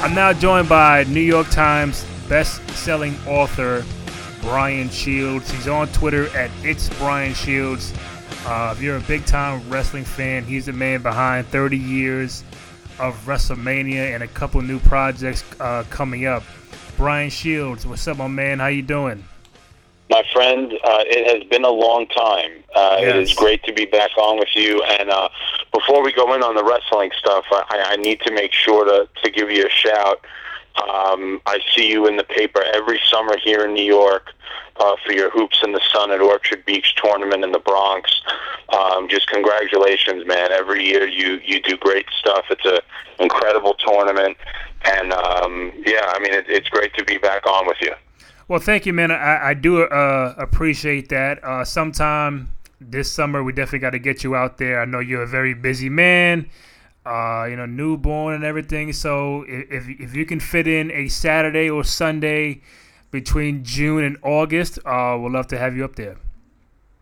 I'm now joined by New York Times best-selling author Brian Shields. He's on Twitter at It's Brian Shields. Uh, if you're a big-time wrestling fan, he's the man behind 30 years of WrestleMania and a couple new projects uh, coming up. Brian Shields, what's up, my man? How you doing? My friend, uh, it has been a long time. Uh, Yes. It is great to be back on with you. And uh, before we go in on the wrestling stuff, I, I need to make sure to, to give you a shout. Um, I see you in the paper every summer here in New York uh, for your Hoops in the Sun at Orchard Beach tournament in the Bronx. Um, just congratulations, man. Every year you, you do great stuff. It's an incredible tournament. And um, yeah, I mean, it, it's great to be back on with you. Well, thank you, man. I, I do uh, appreciate that. Uh, sometime this summer, we definitely got to get you out there. I know you're a very busy man, uh, you know, newborn and everything. So if, if, you can fit in a Saturday or Sunday between June and August, uh, we'd love to have you up there.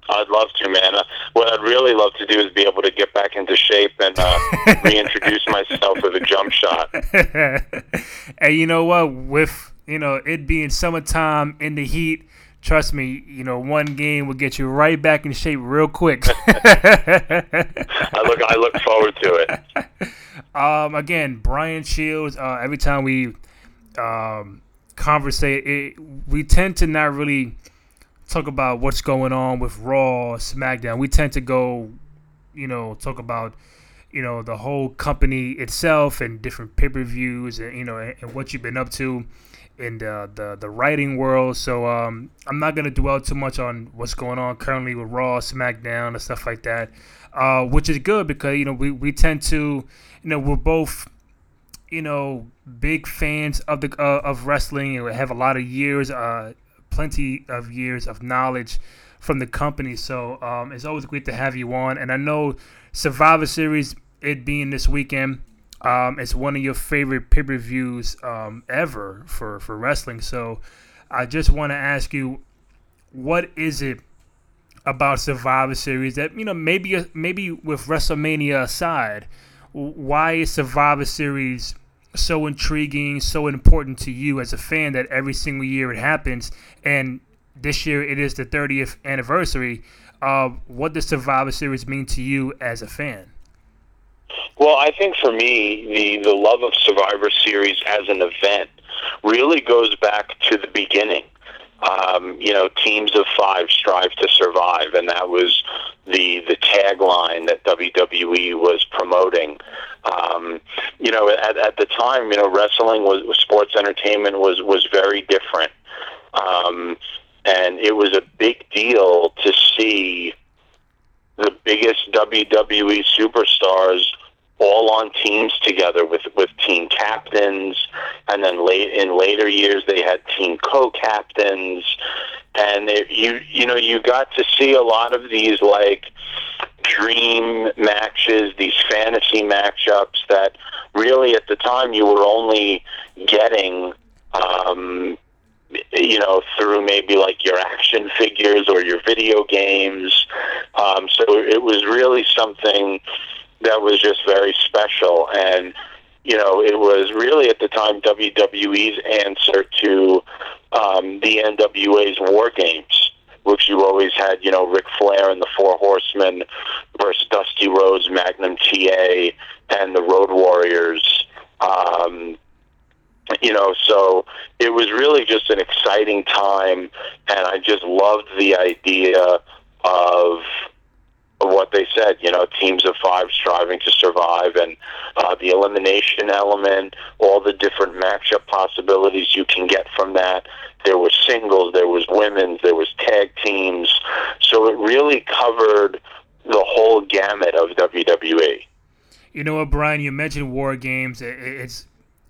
I'd love to, man. Uh, what I'd really love to do is be able to get back into shape and uh, reintroduce myself with a jump shot. and you know what? With you know it being summertime in the heat, trust me, you know one game will get you right back in shape real quick. I look, I look forward to it. Um, again, Brian Shields. Uh, every time we um, conversate, it, we tend to not really talk about what's going on with Raw, SmackDown. We tend to go, you know, talk about you know the whole company itself and different pay per views and you know and, and what you've been up to in the the, the writing world. So um, I'm not gonna dwell too much on what's going on currently with Raw, SmackDown, and stuff like that, uh, which is good because you know we, we tend to you know we're both you know big fans of the uh, of wrestling and we have a lot of years, uh, plenty of years of knowledge from the company. So um, it's always great to have you on, and I know Survivor Series it being this weekend. Um, it's one of your favorite pay per views um, ever for, for wrestling. So I just want to ask you, what is it about Survivor Series that you know maybe maybe with WrestleMania aside, why is Survivor Series so intriguing, so important to you as a fan that every single year it happens, and this year it is the 30th anniversary. Uh, what does Survivor Series mean to you as a fan? Well, I think for me, the the love of Survivor Series as an event really goes back to the beginning. Um, you know, teams of five strive to survive, and that was the the tagline that WWE was promoting. Um, you know, at, at the time, you know, wrestling was, was sports entertainment was was very different, um, and it was a big deal to see the biggest WWE superstars all on teams together with with team captains, and then late in later years they had team co-captains, and it, you you know you got to see a lot of these like dream matches, these fantasy matchups that really at the time you were only getting. Um, you know, through maybe like your action figures or your video games. Um, so it was really something that was just very special. And, you know, it was really at the time WWE's answer to um, the NWA's War Games, which you always had, you know, Ric Flair and the Four Horsemen versus Dusty Rhodes, Magnum TA, and the Road Warriors. Um, you know, so it was really just an exciting time, and I just loved the idea of what they said. You know, teams of five striving to survive, and uh, the elimination element, all the different matchup possibilities you can get from that. There was singles, there was women's, there was tag teams, so it really covered the whole gamut of. WWE. You know what, Brian? You mentioned war games. It's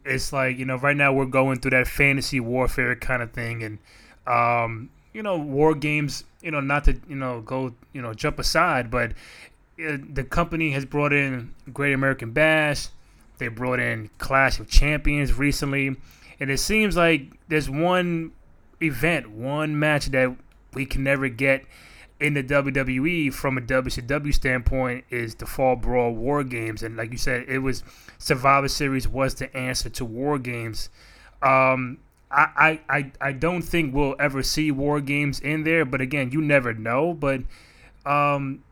it's like you know right now we're going through that fantasy warfare kind of thing, and um, you know war games. You know not to you know go you know jump aside, but uh, the company has brought in Great American Bash. They brought in Clash of Champions recently, and it seems like there's one event, one match that we can never get in the WWE from a WCW standpoint is the Fall Brawl War Games, and like you said, it was Survivor Series was the answer to War Games. Um, I, I, I don't think we'll ever see War Games in there, but again, you never know. But um,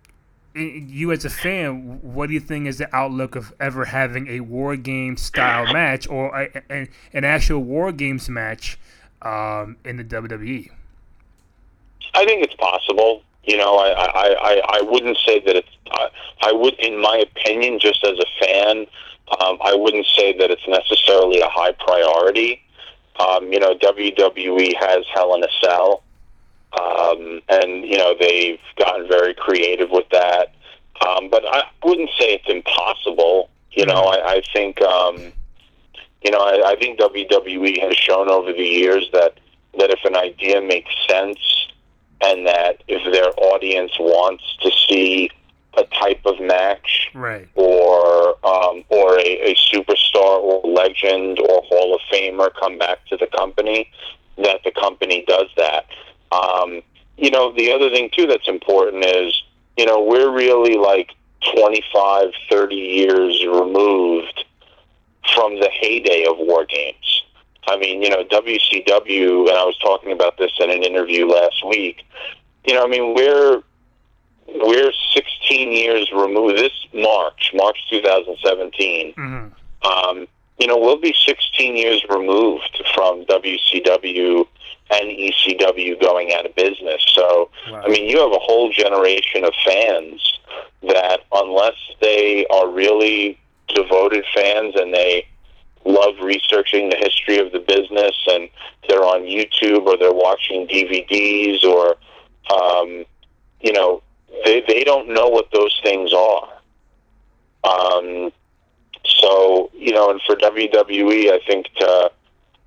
you as a fan, what do you think is the outlook of ever having a War Games style match or a, a, an actual War Games match um, in the WWE? I think it's possible. You know, I, I, I, I wouldn't say that it's. I, I would, in my opinion, just as a fan, um, I wouldn't say that it's necessarily a high priority. Um, you know, WWE has Hell in a Cell, um, and you know they've gotten very creative with that. Um, but I wouldn't say it's impossible. You know, I, I think um, you know I, I think WWE has shown over the years that that if an idea makes sense and that if their audience wants to see a type of match, right, or um, or a, a superstar or legend or Hall of Famer come back to the company, that the company does that. Um, you know, the other thing too that's important is, you know, we're really like 25, 30 years removed from the heyday of war games. I mean, you know, WCW, and I was talking about this in an interview last week. You know, I mean, we're we're 16 years removed. This March, March 2017. Mm-hmm. Um, you know, we'll be 16 years removed from WCW and ECW going out of business. So, wow. I mean, you have a whole generation of fans that, unless they are really devoted fans and they love researching the history of the business and they're on YouTube or they're watching DVDs or, um, you know, they, they don't know what those things are. Um, so, you know, and for WWE, I think to,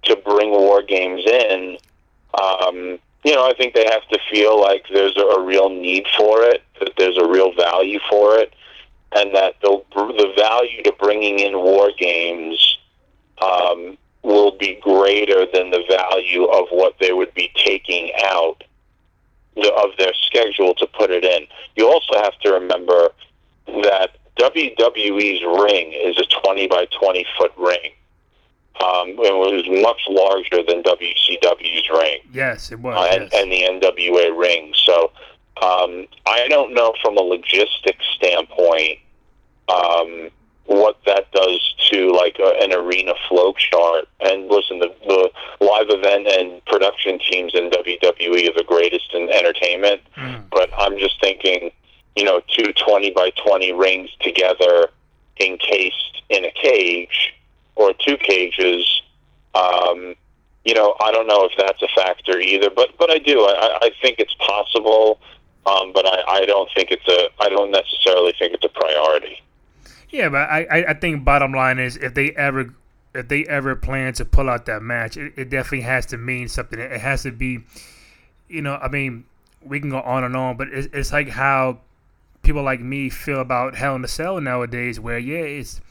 to bring War Games in, um, you know, I think they have to feel like there's a, a real need for it, that there's a real value for it, and that the, the value to bringing in War Games um, will be greater than the value of what they would be taking out of their schedule to put it in. You also have to remember that WWE's ring is a 20 by 20 foot ring. Um, it was much larger than WCW's ring. Yes, it was. Uh, and, yes. and the NWA ring. So um, I don't know from a logistics standpoint um, what that does to like a, an arena flow chart. And listen, the, the live event and production teams in WWE are the greatest in entertainment. Mm. But I'm just thinking, you know, two 20 by 20 rings together encased in a cage or two cages. Um, you know, I don't know if that's a factor either, but but I do. I, I think it's possible, um, but I, I don't think it's a. I don't necessarily think it's a priority. Yeah, but I, I think bottom line is if they ever if they ever plan to pull out that match, it, it definitely has to mean something. It has to be, you know, I mean, we can go on and on, but it's, it's like how people like me feel about Hell in a Cell nowadays, where yeah, it's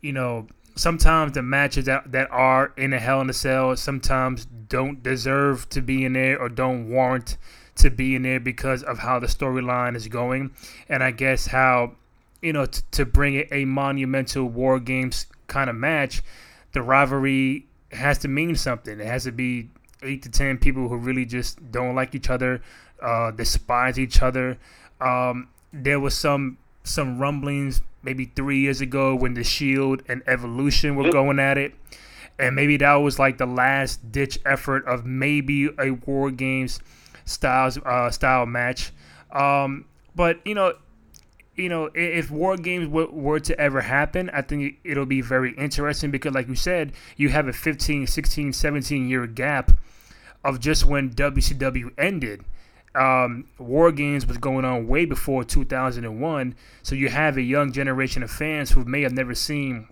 you know sometimes the matches that, that are in a Hell in a Cell sometimes don't deserve to be in there or don't warrant to be in there because of how the storyline is going, and I guess how you know, t- to bring it a monumental war games kind of match, the rivalry has to mean something. It has to be eight to ten people who really just don't like each other, uh, despise each other. Um, there was some some rumblings maybe three years ago when the Shield and Evolution were going at it, and maybe that was like the last ditch effort of maybe a War Games styles uh, style match. Um, but you know, you know, if war games were to ever happen, I think it'll be very interesting because, like you said, you have a 15, 16, 17 year gap of just when WCW ended. Um, war games was going on way before 2001, so you have a young generation of fans who may have never seen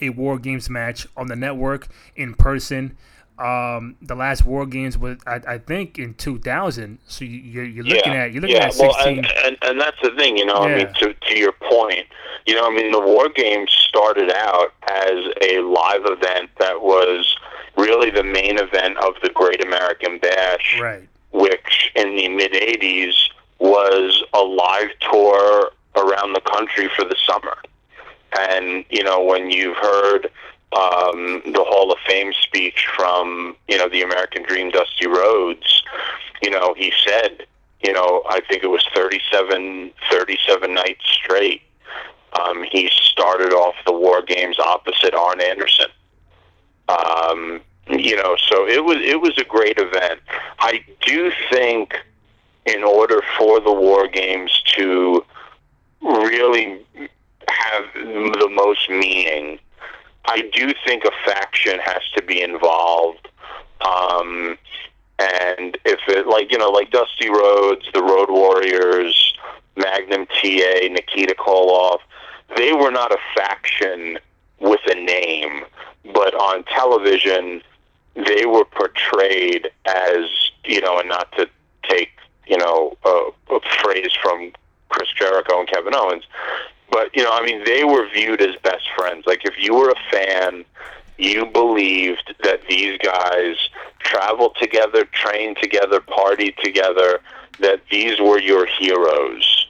a war games match on the network in person. Um, the last War Games was, I, I think, in 2000. So you, are you're looking yeah, at you're looking yeah. at 16. Well, and, and, and that's the thing, you know. Yeah. I mean, to to your point, you know, I mean, the War Games started out as a live event that was really the main event of the Great American Bash, right? which in the mid 80s was a live tour around the country for the summer. And, you know, when you've heard um, the Hall of Fame speech from, you know, the American Dream, Dusty Rhodes, you know, he said, you know, I think it was 37, 37 nights straight. Um, he started off the War Games opposite Arn Anderson. Um, you know, so it was it was a great event. I do think, in order for the War Games to really have the most meaning, I do think a faction has to be involved. Um, and if it like you know like Dusty Rhodes, the Road Warriors, Magnum TA, Nikita Koloff, they were not a faction with a name, but on television they were portrayed as you know, and not to take you know a, a phrase from Chris Jericho and Kevin Owens, but you know, I mean, they were viewed as best friends. Like if you were a fan, you believed that these guys traveled together, trained together, partied together, that these were your heroes.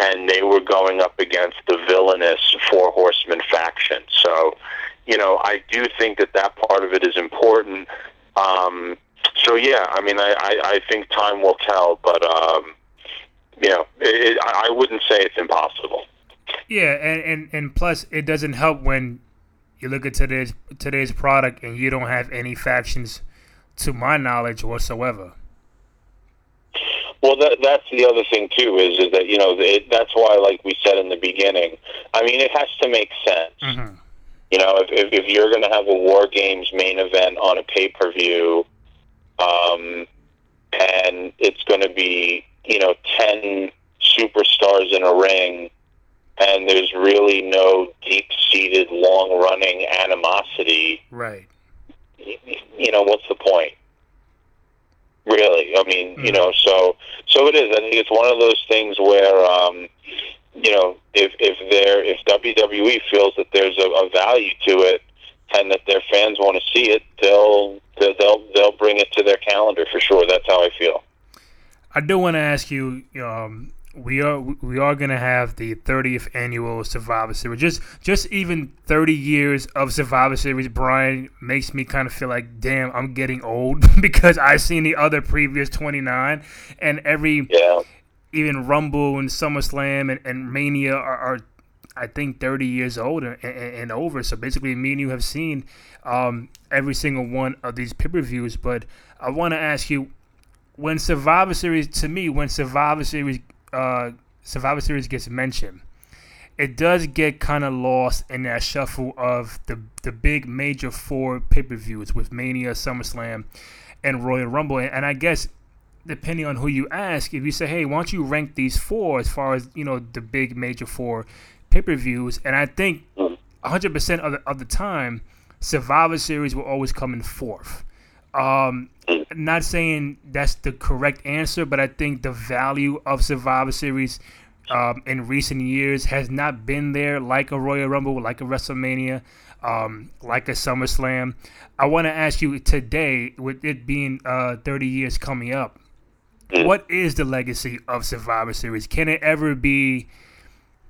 And they were going up against the villainous Four Horsemen faction. So, you know, I do think that that part of it is important. Um, so, yeah, I mean, I, I, I think time will tell, but, um, you know, I wouldn't say it's impossible. Yeah, and, and, and plus, it doesn't help when you look at today's today's product and you don't have any factions, to my knowledge whatsoever. Well, that that's the other thing too is is that you know it, that's why, like we said in the beginning, I mean it has to make sense. Mm-hmm. You know, if if, if you're going to have a War Games main event on a pay per view, um, and it's going to be you know ten superstars in a ring, and there's really no deep seated, long running animosity. Right. You know, what's the point? Really, I mean, mm-hmm. you know, so so it is. I think it's one of those things where, um, you know, if if there if WWE feels that there's a, a value to it and that their fans want to see it, they'll they'll they'll bring it to their calendar for sure. That's how I feel. I do want to ask you, um, we are we are gonna have the 30th annual Survivor Series. Just just even 30 years of Survivor Series, Brian makes me kind of feel like, damn, I'm getting old because I've seen the other previous 29, and every yeah. even Rumble and SummerSlam and, and Mania are, are, I think 30 years old and, and, and, over. So basically, me and you have seen um, every single one of these pay per views. But I want to ask you, when Survivor Series, to me, when Survivor Series uh, Survivor Series gets mentioned, it does get kind of lost in that shuffle of the the big major four pay per views with Mania, SummerSlam, and Royal Rumble. And I guess depending on who you ask, if you say, "Hey, why don't you rank these four as far as you know the big major four pay per views?" and I think 100% of the of the time, Survivor Series will always come in fourth. Um, not saying that's the correct answer, but I think the value of Survivor Series um, in recent years has not been there like a Royal Rumble, like a WrestleMania, um, like a SummerSlam. I want to ask you today, with it being uh, 30 years coming up, what is the legacy of Survivor Series? Can it ever be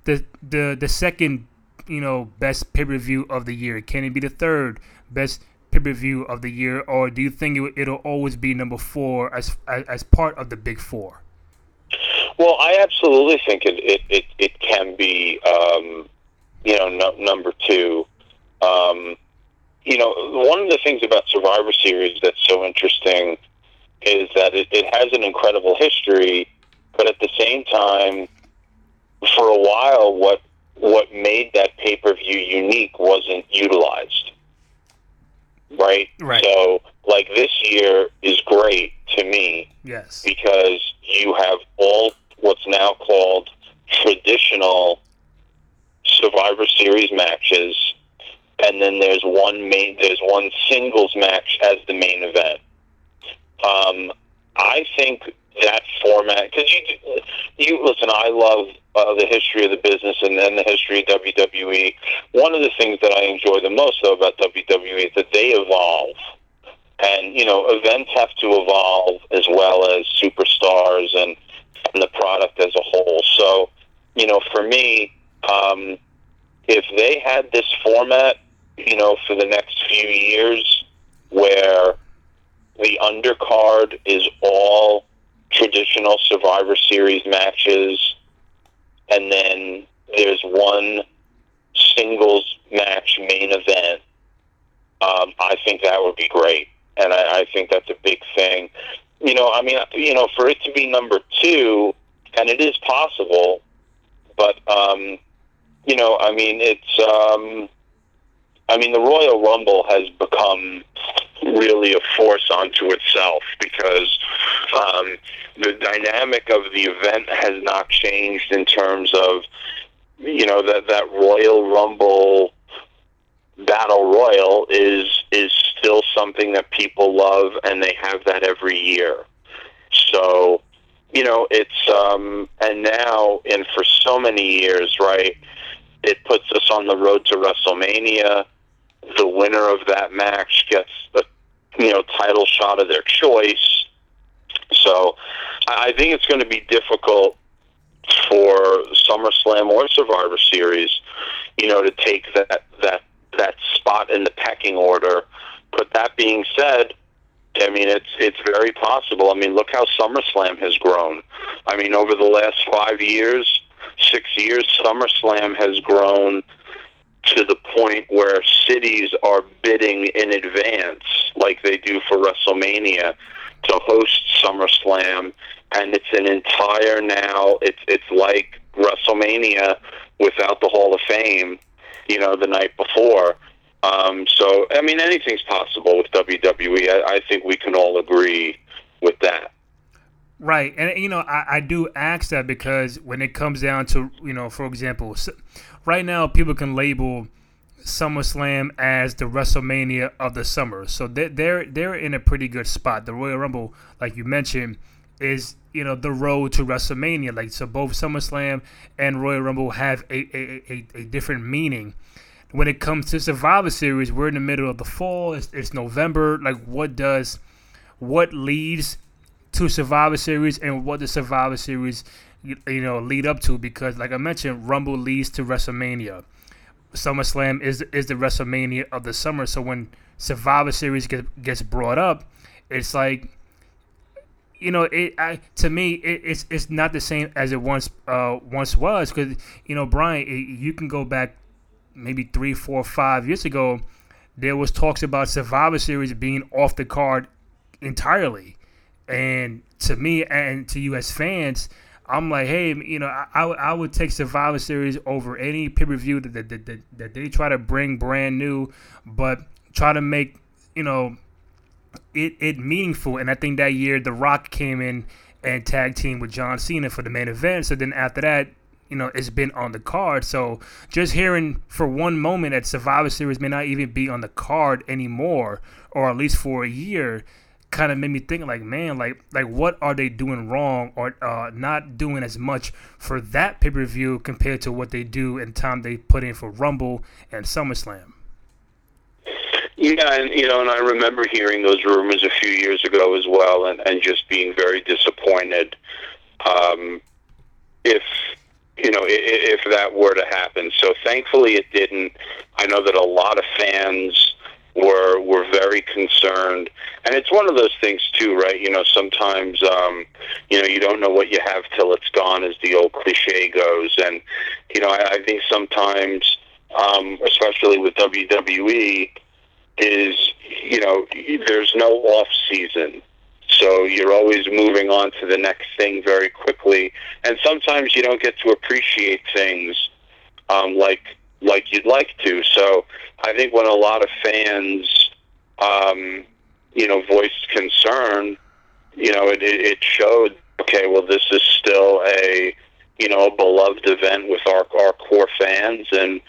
the the the second, you know, best pay per view of the year? Can it be the third best pay per view of the year, or do you think it, will always be number four as, as, as part of the big four? Well, I absolutely think it it, it, it can be um, you know no, number two. Um, you know, one of the things about Survivor Series that's so interesting is that it, it has an incredible history, but at the same time, for a while, what what made that pay per view unique wasn't utilized right? Right. So, like this year is great to me. Yes. Because you have all what's now called traditional Survivor Series matches, and then there's one main, there's one singles match as the main event. Um, I think that format because you you listen. I love uh, the history of the business and then the history of WWE. One of the things that I enjoy the most though about WWE is that they evolve. And you know, events have to evolve as well as superstars and, and the product as a whole. So, you know, for me, um, if they had this format, you know, for the next few years, where the undercard is all traditional Survivor Series matches, and then there's one singles match main event. Um, I think that would be great, and I, I think that's a big thing. You know, I mean, you know, for it to be number two, and it is possible, but um, you know, I mean, it's. Um, I mean, the Royal Rumble has become really a force unto itself because um, the dynamic of the event has not changed in terms of you know that that Royal Rumble battle royal is is still something that people love and they have that every year. So, you know, it's um and now and for so many years, right? It puts us on the road to WrestleMania. The winner of that match gets a you know title shot of their choice. So, I think it's going to be difficult for SummerSlam or Survivor Series, you know, to take that that that spot in the pecking order. But that being said, I mean it's it's very possible. I mean, look how SummerSlam has grown. I mean, over the last five years, six years, SummerSlam has grown to the point where cities are bidding in advance, like they do for WrestleMania, to host SummerSlam and it's an entire now. It's it's like WrestleMania without the Hall of Fame, you know, the night before. Um, so I mean, anything's possible with WWE. I, I think we can all agree with that. Right, and you know, I, I do ask that because when it comes down to you know, for example, right now people can label SummerSlam as the WrestleMania of the summer, so they're they're, they're in a pretty good spot. The Royal Rumble, like you mentioned, is you know the road to WrestleMania. Like so, both SummerSlam and Royal Rumble have a, a, a, a, different meaning. When it comes to Survivor Series, we're in the middle of the fall. It's, it's November. Like, what does what leads to Survivor Series, and what does Survivor Series you, know lead up to? Because, like I mentioned, Rumble leads to WrestleMania. SummerSlam is is the WrestleMania of the summer. So when Survivor Series get, gets brought up, it's like you know, it I, to me it, it's it's not the same as it once uh, once was because you know, Brian, it, you can go back maybe three, four, five years ago. There was talks about Survivor Series being off the card entirely, and to me and to you as fans, I'm like, hey, you know, I, I would take Survivor Series over any pay per view that, that, that, that they try to bring brand new, but try to make you know it, it meaningful. And I think that year The Rock came in and tag team with John Cena for the main event. So then after that, you know, it's been on the card. So just hearing for one moment that Survivor Series may not even be on the card anymore, or at least for a year, kind of made me think like, man, like like what are they doing wrong or uh, not doing as much for that pay per view compared to what they do in time they put in for Rumble and SummerSlam. Yeah, and you know, and I remember hearing those rumors a few years ago as well, and, and just being very disappointed. Um, if you know, if, if that were to happen, so thankfully it didn't. I know that a lot of fans were were very concerned, and it's one of those things too, right? You know, sometimes um, you know you don't know what you have till it's gone, as the old cliche goes, and you know, I, I think sometimes, um, especially with WWE is you know there's no off season. So you're always moving on to the next thing very quickly. And sometimes you don't get to appreciate things um, like like you'd like to. So i think when a lot of fans um, you know voiced concern you know it, it showed okay well this is still a you know a beloved event with our our core fans and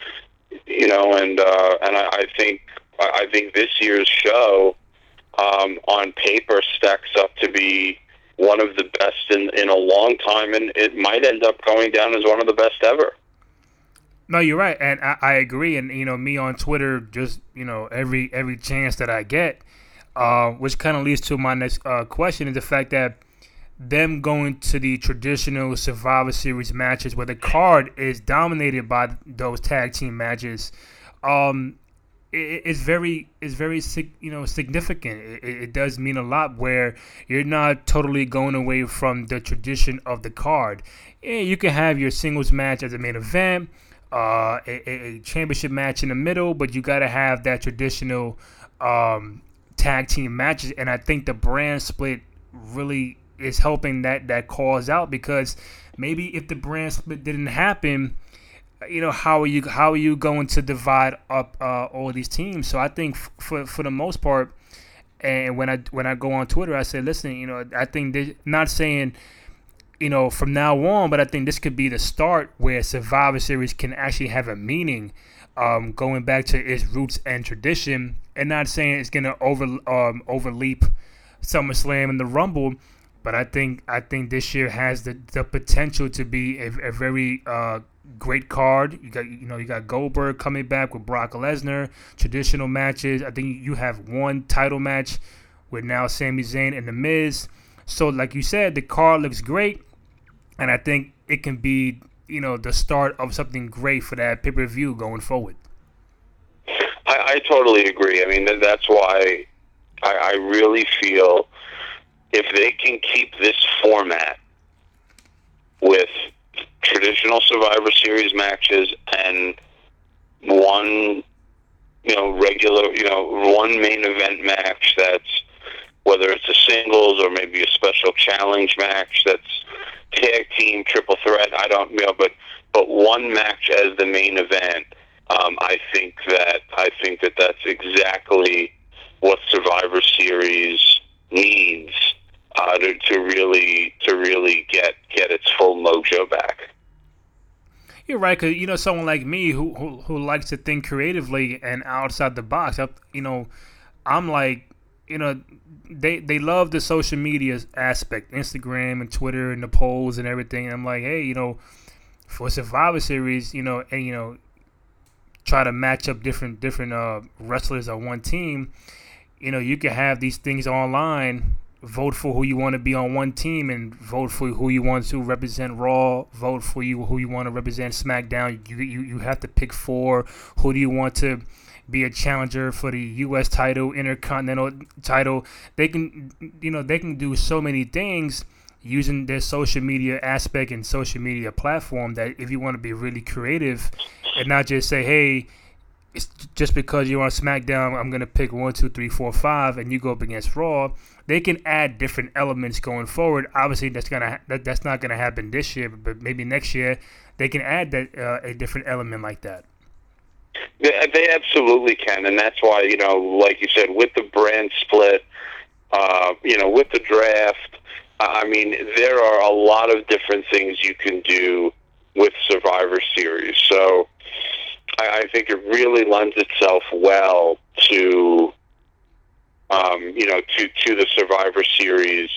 you know and uh, and I, I think I think this year's show um, on paper stacks up to be one of the best in, in a long time, and it might end up going down as one of the best ever. No, you're right, and I, I agree. And you know, me on Twitter, just you know, every every chance that I get, uh, which kind of leads to my next uh, question: is the fact that them going to the traditional Survivor Series matches where the card is dominated by those tag team matches. Um, it's very it's very you know significant. It, it, does mean a lot where you're not totally going away from the tradition of the card. Yeah, you can have your singles match as a main event, uh, a, a, championship match in the middle, but you got to have that traditional um, tag team matches. And I think the brand split really is helping that that cause out because maybe if the brand split didn't happen you know how are you how are you going to divide up uh, all these teams? So I think f- for for the most part, and when I when I go on Twitter, I say, listen, you know, I think they not saying, you know, from now on, but I think this could be the start where Survivor Series can actually have a meaning, um, going back to its roots and tradition, and not saying it's gonna over um, overleap SummerSlam and the Rumble. But I think I think this year has the, the potential to be a, a very uh, great card. You got you know you got Goldberg coming back with Brock Lesnar. Traditional matches. I think you have one title match with now Sami Zayn and The Miz. So like you said, the card looks great, and I think it can be you know the start of something great for that pay per view going forward. I, I, totally agree. I mean that's why I, I really feel if they can keep this format with traditional Survivor Series matches and one, you know, regular, you know, one main event match that's whether it's a singles or maybe a special challenge match that's tag team triple threat. I don't you know, but but one match as the main event. Um, I think that I think that that's exactly what Survivor Series needs uh, to, to really to really get get its full mojo back. You're right, cause you know someone like me who, who who likes to think creatively and outside the box. You know, I'm like, you know, they they love the social media aspect, Instagram and Twitter and the polls and everything. And I'm like, hey, you know, for Survivor Series, you know, and you know, try to match up different different uh, wrestlers on one team. You know, you can have these things online vote for who you want to be on one team and vote for who you want to represent Raw. Vote for you who you want to represent SmackDown. You you, you have to pick four. Who do you want to be a challenger for the U.S. title, Intercontinental title? They can you know they can do so many things using their social media aspect and social media platform that if you want to be really creative and not just say hey it's just because you're on SmackDown, I'm gonna pick one, two, three, four, five, and you go up against Raw. They can add different elements going forward. Obviously, that's gonna that, that's not gonna happen this year, but maybe next year they can add that uh, a different element like that. They absolutely can, and that's why you know, like you said, with the brand split, uh, you know, with the draft. I mean, there are a lot of different things you can do with Survivor Series. So I, I think it really lends itself well to um, you know to to the Survivor Series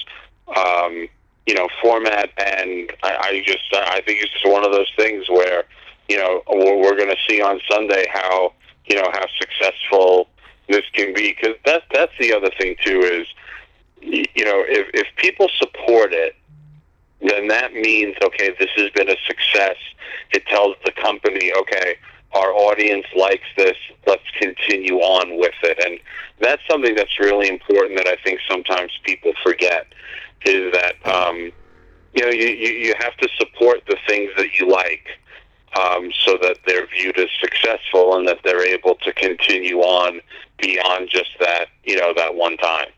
um, you know format, and I, I just I think it's just one of those things where you know we're, we're going to see on Sunday how you know how successful this can be because that that's the other thing too is you know if if people support it then that means okay this has been a success it tells the company okay our audience likes this. Let's continue on with it. And that's something that's really important that I think sometimes people forget is that, um, you know, you, you, have to support the things that you like um, so that they're viewed as successful and that they're able to continue on beyond just that, you know, that one time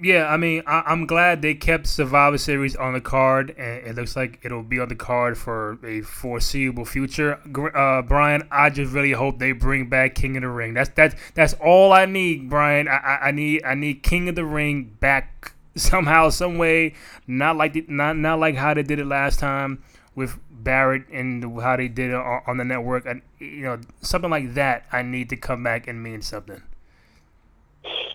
yeah, I mean, I, am glad they kept Survivor Series on the card, and it looks like it'll be on the card for a foreseeable future. Uh, Brian, I just really hope they bring back King of the Ring. That's that's that's all I need, Brian. I, I, I need I need King of the Ring back somehow, some way. Not like the, not not like how they did it last time with Barrett and how they did it on, on the network. And you know, something like that. I need to come back and mean something.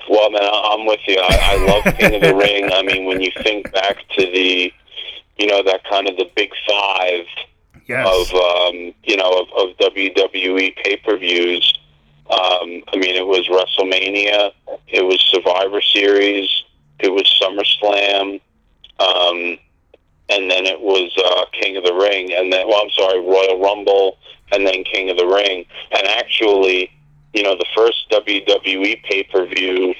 Well, man, I'm with you. I, I love King of the Ring. I mean, when you think back to the, you know, that kind of the big five yes. of, um, you know, of, of WWE pay per views. Um, I mean, it was WrestleMania, it was Survivor Series, it was SummerSlam, um, and then it was uh, King of the Ring, and then well, I'm sorry, Royal Rumble, and then King of the Ring. And actually, you know, the first WWE pay per view.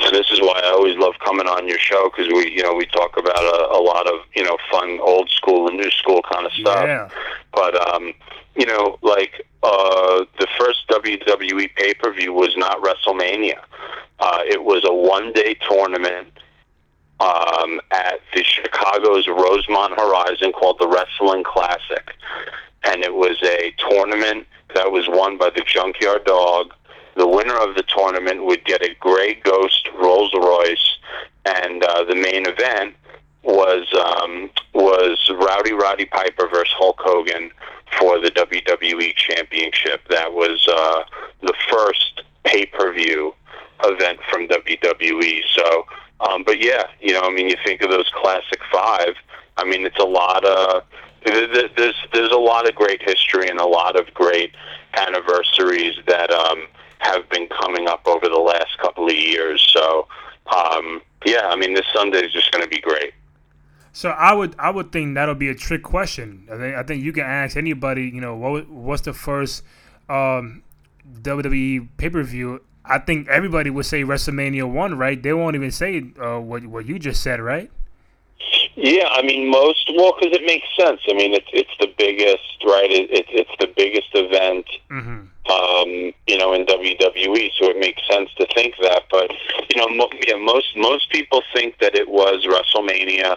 So this is why I always love coming on your show because we, you know, we talk about a, a lot of you know fun old school and new school kind of stuff. Yeah. But um, you know, like uh, the first WWE pay per view was not WrestleMania. Uh, it was a one day tournament um, at the Chicago's Rosemont Horizon called the Wrestling Classic, and it was a tournament that was won by the Junkyard Dog. The winner of the tournament would get a Grey Ghost Rolls Royce, and uh, the main event was um, was Rowdy Roddy Piper versus Hulk Hogan for the WWE Championship. That was uh, the first pay per view event from WWE. So, um, but yeah, you know, I mean, you think of those classic five. I mean, it's a lot of there's there's a lot of great history and a lot of great anniversaries that um, have been coming up over the last couple of years. So, um, yeah, I mean, this Sunday is just going to be great. So I would I would think that'll be a trick question. I think I think you can ask anybody. You know, what what's the first um, WWE pay per view? I think everybody would say WrestleMania one, right? They won't even say uh, what what you just said, right? Yeah, I mean most well because it makes sense. I mean it's it's the biggest, right? It, it it's the biggest event, mm-hmm. um, you know, in WWE, so it makes sense to think that. But you know, mo- yeah, most most people think that it was WrestleMania,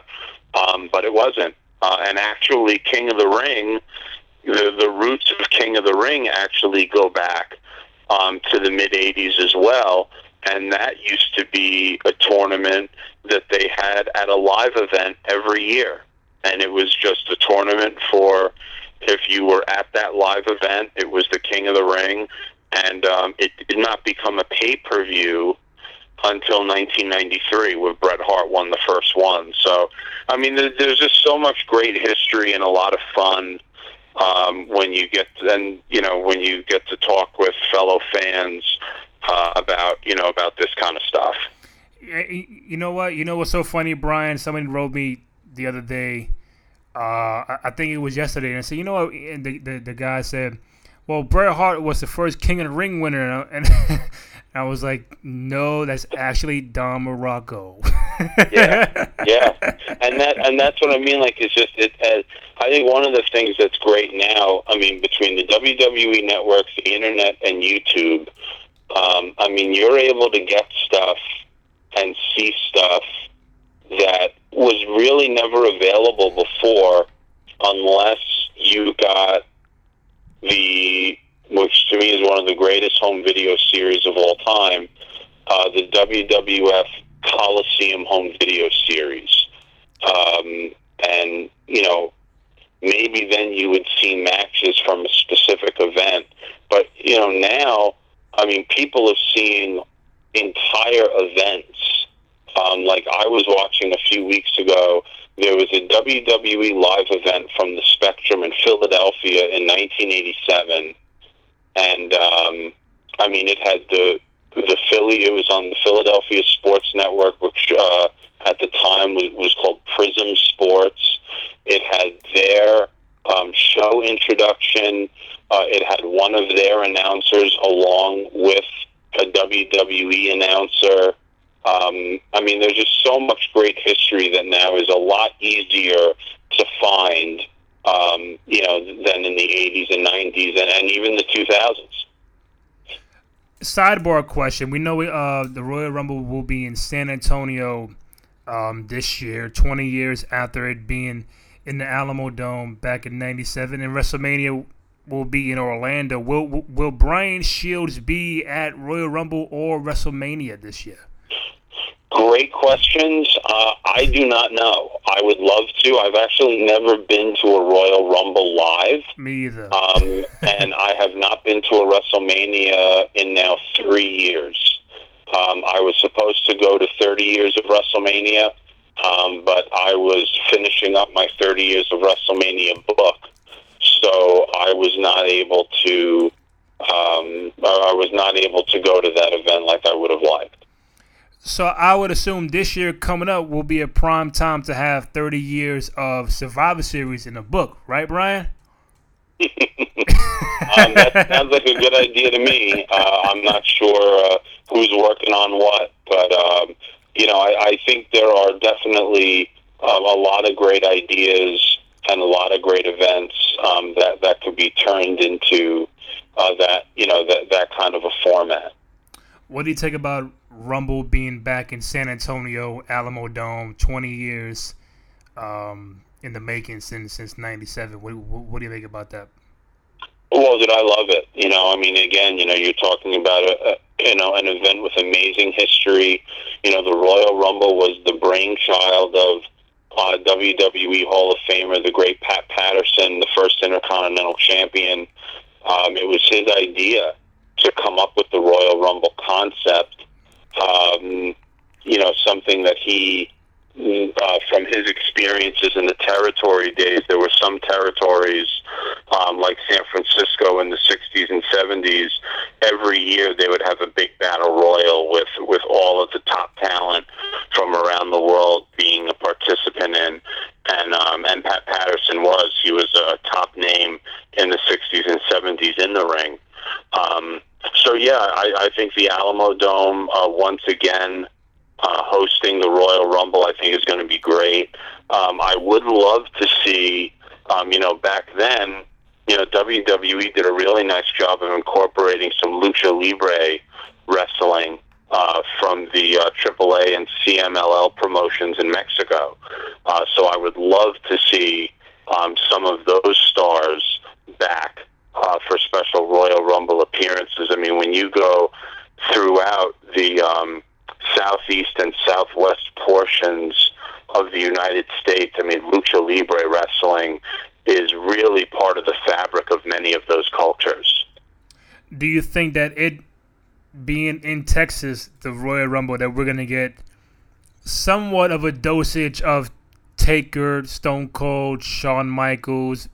um, but it wasn't. Uh, and actually, King of the Ring, the the roots of King of the Ring actually go back um, to the mid '80s as well and that used to be a tournament that they had at a live event every year. And it was just a tournament for if you were at that live event, it was the King of the Ring, and um, it did not become a pay per view until 1993, where Bret Hart won the first one. So, I mean, there's just so much great history and a lot of fun um, when you get then you know when you get to talk with fellow fans uh, about you know about this kind of stuff. You know what? You know what's so funny, Brian? Somebody wrote me the other day. Uh, I think it was yesterday, and I said, you know what? And the, the, the guy said, well, Bret Hart was the first King of the Ring winner, and I was like, no, that's actually Don Muraco. yeah, yeah, and that and that's what I mean. Like, it's just it. Has, I think one of the things that's great now. I mean, between the WWE networks, the internet, and YouTube, um, I mean, you're able to get stuff and see stuff that was really never available before unless you got the, which to me is one of the greatest home video series of all time, uh, the WWF Coliseum home video series. Um, and, you know, maybe then you would see matches from a specific event. But, you know, now I mean, people are seeing entire events. Um, like I was watching a few weeks ago, there was a WWE live event from the Spectrum in Philadelphia in 1987, and um, I mean, it had the the Philly. It was on the Philadelphia Sports Network, which uh, at the time was, was called Prism Sports. It had their um, show introduction. Uh, it had one of their announcers along with a WWE announcer. Um, I mean, there's just so much great history that now is a lot easier to find, um, you know, than in the 80s and 90s and, and even the 2000s. Sidebar question: We know uh, the Royal Rumble will be in San Antonio um, this year, 20 years after it being in the Alamo Dome back in '97, and WrestleMania will be in Orlando. Will Will Brian Shields be at Royal Rumble or WrestleMania this year? Great questions. Uh, I do not know. I would love to. I've actually never been to a Royal Rumble live. Me either. Um, and I have not been to a WrestleMania in now three years. Um, I was supposed to go to 30 years of WrestleMania um, but I was finishing up my 30 years of WrestleMania book, so I was not able to. Um, I was not able to go to that event like I would have liked. So I would assume this year coming up will be a prime time to have 30 years of Survivor Series in the book, right, Brian? um, that sounds like a good idea to me. Uh, I'm not sure uh, who's working on what, but um, you know, I, I think there are definitely uh, a lot of great ideas and a lot of great events um, that that could be turned into uh, that you know that that kind of a format. What do you think about Rumble being back in San Antonio, Alamodome, 20 years um, in the making since since '97? What, what, what, do you think about that? Well, did I love it? You know, I mean, again, you know, you're talking about a, a you know an event with amazing history. You know, the Royal Rumble was the brainchild of uh, WWE Hall of Famer, the great Pat Patterson, the first Intercontinental Champion. Um, it was his idea to come up with the Royal Rumble concept. Um, you know, something that he, uh, from his experiences in the territory days, there were some territories um, like San Francisco in the 60s and 70s. Every year they would have a big battle royal with, with all of the top talent from around the world being a participant in. And, um, and Pat Patterson was. He was a top name in the 60s and 70s in the ring. Um, so yeah, I, I think the Alamodome uh, once again uh, hosting the Royal Rumble, I think is going to be great. Um, I would love to see, um, you know, back then, you know, WWE did a really nice job of incorporating some lucha libre wrestling uh, from the uh, AAA and CMLL promotions in Mexico. Uh, so I would love to see um, some of those stars back uh, for special Royal Rumble appearances. I mean, when you go throughout the um, southeast and southwest portions of the United States, I mean, lucha libre wrestling is really part of the fabric of many of those cultures. Do you think that it being in Texas, the Royal Rumble, that we're going to get somewhat of a dosage of Taker, Stone Cold, Shawn Michaels,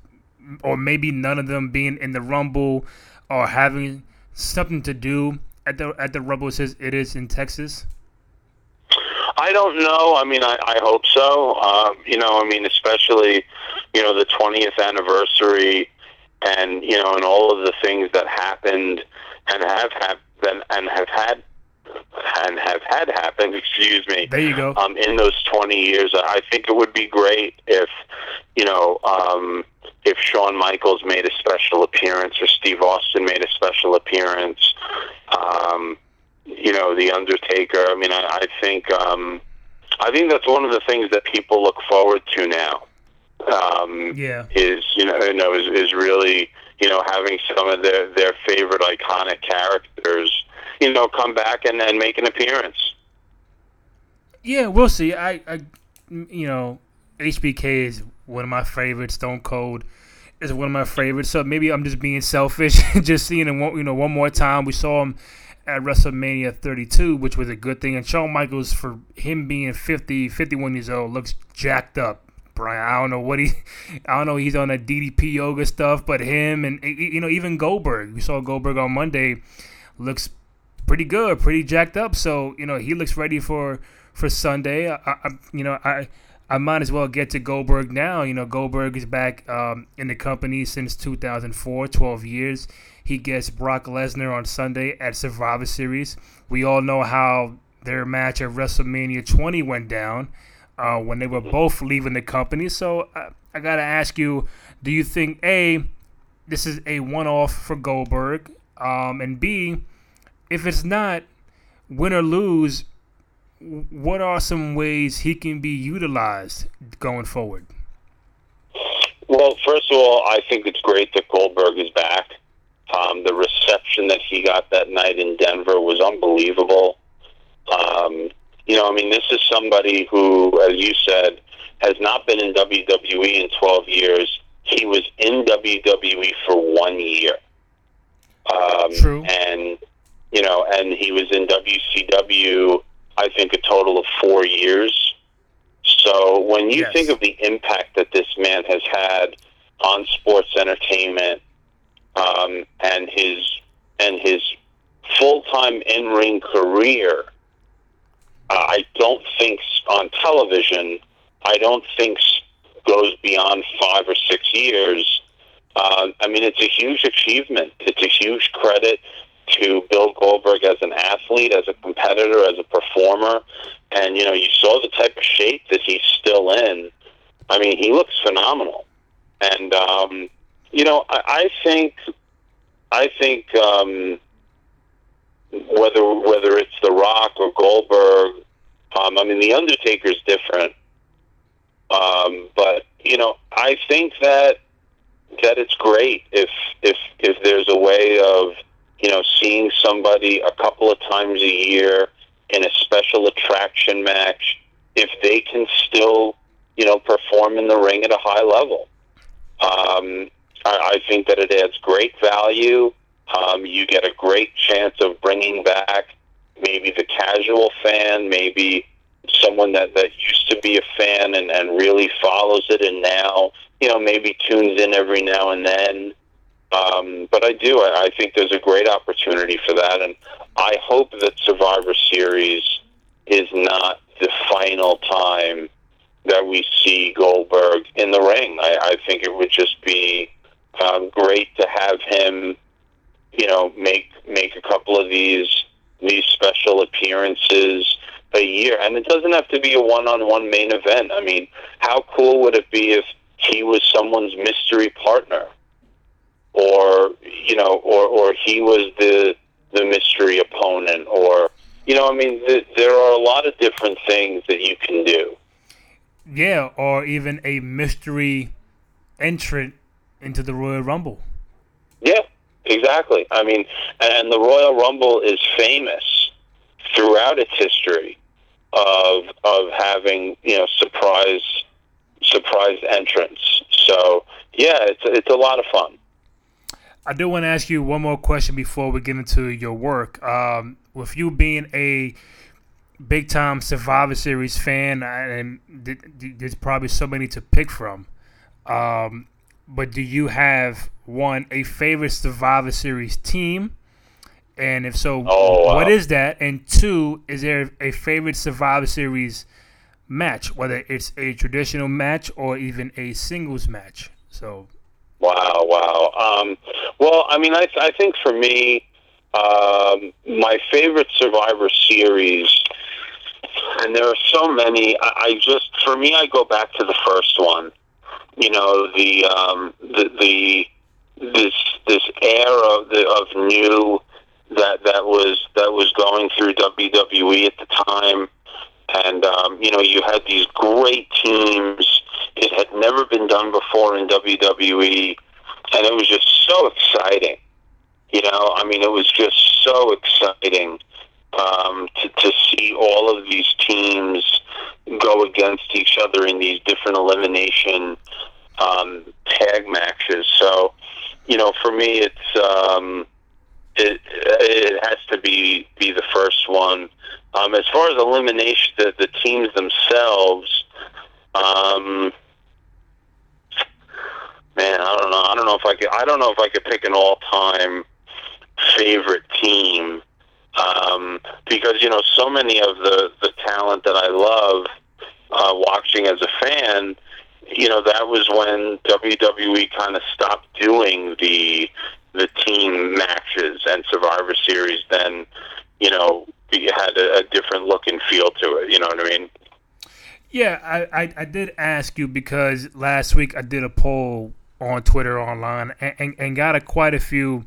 or maybe none of them being in the Rumble or having something to do at the at the Rumble since it is in Texas? I don't know. I mean, I, I hope so. Uh, you know, I mean, especially you know the 20th anniversary, and you know, and all of the things that happened and have happened and have had and have had happen. Excuse me. There you go. Um, in those 20 years, I think it would be great if you know um, if Shawn Michaels made a special appearance or Steve Austin made a special appearance. Um, you know, The Undertaker. I mean, I, I think um, I think that's one of the things that people look forward to now. Um, yeah, is you know, you know, is, is really you know having some of their their favorite iconic characters, you know, come back and, and make an appearance. Yeah, we'll see. I, I, you know, HBK is one of my favorites. Stone Cold is one of my favorites. So maybe I'm just being selfish, just seeing him one, you know, one more time. We saw him at WrestleMania 32, which was a good thing. And Shawn Michaels, for him being 50, 51 years old, looks jacked up. Brian, I don't know what he, I don't know. He's on a DDP yoga stuff, but him and you know even Goldberg. We saw Goldberg on Monday, looks pretty good, pretty jacked up. So you know he looks ready for for Sunday. I, I you know I I might as well get to Goldberg now. You know, Goldberg is back um, in the company since 2004, 12 years. He gets Brock Lesnar on Sunday at Survivor Series. We all know how their match at WrestleMania 20 went down uh, when they were both leaving the company. So I, I got to ask you do you think, A, this is a one off for Goldberg? Um, and B, if it's not, win or lose, what are some ways he can be utilized going forward? Well, first of all, I think it's great that Goldberg is back. Um, the reception that he got that night in Denver was unbelievable. Um, you know, I mean, this is somebody who, as you said, has not been in WWE in 12 years. He was in WWE for one year. Um, True. And, you know, and he was in WCW I think, a total of four years. So when you yes. think of the impact that this man has had on sports entertainment um, and his and his full time in ring career, I don't think on television. I don't think goes beyond five or six years. Uh, I mean, it's a huge achievement. It's a huge credit to Bill Goldberg as an athlete, as a competitor, as a performer. And, you know, you saw the type of shape that he's still in. I mean, he looks phenomenal. And, um, you know, I, I think, I think, um, whether whether it's The Rock or Goldberg, um, I mean, The Undertaker's different. Um, but you know, I think that that it's great if if if there's a way you know seeing somebody a couple of times a year in a special attraction match if they can still you know perform in the ring at a high level. Um, I, I think that it adds great value. Um, you get a great chance of bringing back maybe the casual fan, maybe someone that, that used to be a fan and, and really follows it and now, you know, maybe tunes in every now and then. Um, but I do. I, I think there's a great opportunity for that. And I hope that Survivor Series is not the final time that we see Goldberg in the ring. I, I think it would just be um, great to have him, you know, make make a couple of these these special appearances a year, and it doesn't have to be a one-on-one main event. I mean, how cool would it be if he was someone's mystery partner, or you know, or or he was the the mystery opponent, or you know, I mean, th- there are a lot of different things that you can do. Yeah, or even a mystery entrant into the Royal Rumble. Yeah, exactly. I mean, and the Royal Rumble is famous throughout its history of of having you know surprise surprise entrance. So yeah, it's it's a lot of fun. I do want to ask you one more question before we get into your work. Um, with you being a big time Survivor Series fan, and there's probably so many to pick from. Um, but do you have one a favorite Survivor Series team? And if so, oh, wow. what is that? And two, is there a favorite Survivor Series match, whether it's a traditional match or even a singles match? So. Wow! Wow! Um, well, I mean, I, I think for me, um, my favorite Survivor Series, and there are so many. I, I just, for me, I go back to the first one. You know, the um, the the this this era of, the, of new that that was that was going through WWE at the time, and um, you know you had these great teams. It had never been done before in WWE, and it was just so exciting. You know, I mean, it was just so exciting um, to to see all of these teams go against each other in these different elimination um, tag matches. So, you know, for me, it's um, it it has to be be the first one. Um, as far as elimination, the, the teams themselves, um, man, I don't know. I don't know if I could. I don't know if I could pick an all time favorite team um, because you know so many of the the talent that I love uh, watching as a fan. You know that was when WWE kind of stopped doing the the team matches and Survivor Series, then you know had a, a, different look and feel to it. You know what I mean? Yeah, I, I, I did ask you because last week I did a poll on Twitter online and, and, and got a, quite a few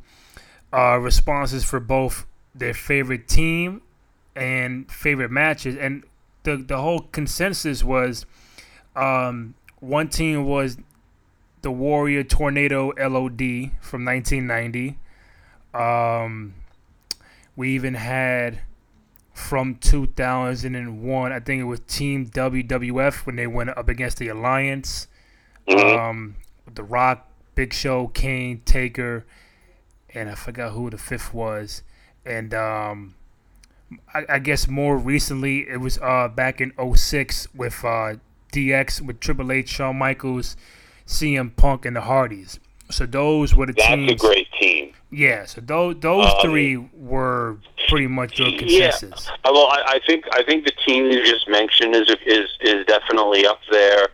uh, responses for both their favorite team and favorite matches, and the the whole consensus was um, one team was the Warrior Tornado LOD from 1990. Um, we even had from 2001, I think it was Team WWF when they went up against the Alliance. Mm-hmm. Um, the Rock, Big Show, Kane, Taker, and I forgot who the fifth was. And um, I, I, guess more recently, it was uh, back in 06 with uh, DX, with Triple H, Shawn Michaels, CM Punk and the Hardys. So those were the That's teams. That's a great team. Yeah, so those those um, three were pretty much your consensus. Yeah. Well, I, I think I think the team you just mentioned is is is definitely up there.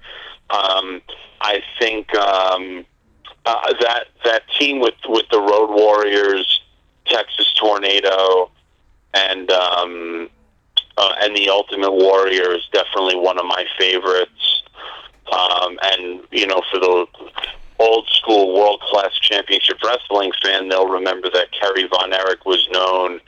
Um, I think um, uh, that that team with with the Road Warriors, Texas Tornado, and um, uh, and the Ultimate Warrior is definitely one of my favorites. Um, and you know, for the old school world class championship wrestling fan, they'll remember that Kerry Von Erich was known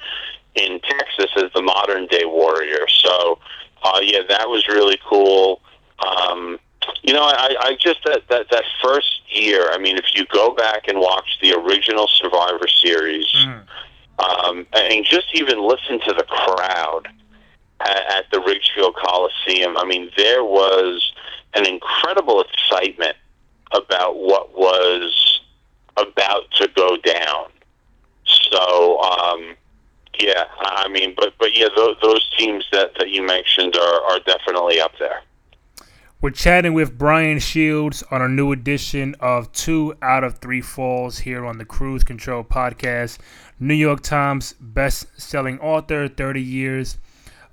in Texas as the modern day warrior. So, uh, yeah, that was really cool. Um, you know, I, I just that, that that first year. I mean, if you go back and watch the original Survivor Series, mm. um, and just even listen to the crowd at, at the Richfield Coliseum, I mean, there was an incredible excitement about what was about to go down. So, um, yeah, I mean, but but yeah, those, those teams that, that you mentioned are, are definitely up there. We're chatting with Brian Shields on a new edition of Two Out of Three Falls here on the Cruise Control Podcast. New York Times best-selling author, 30 years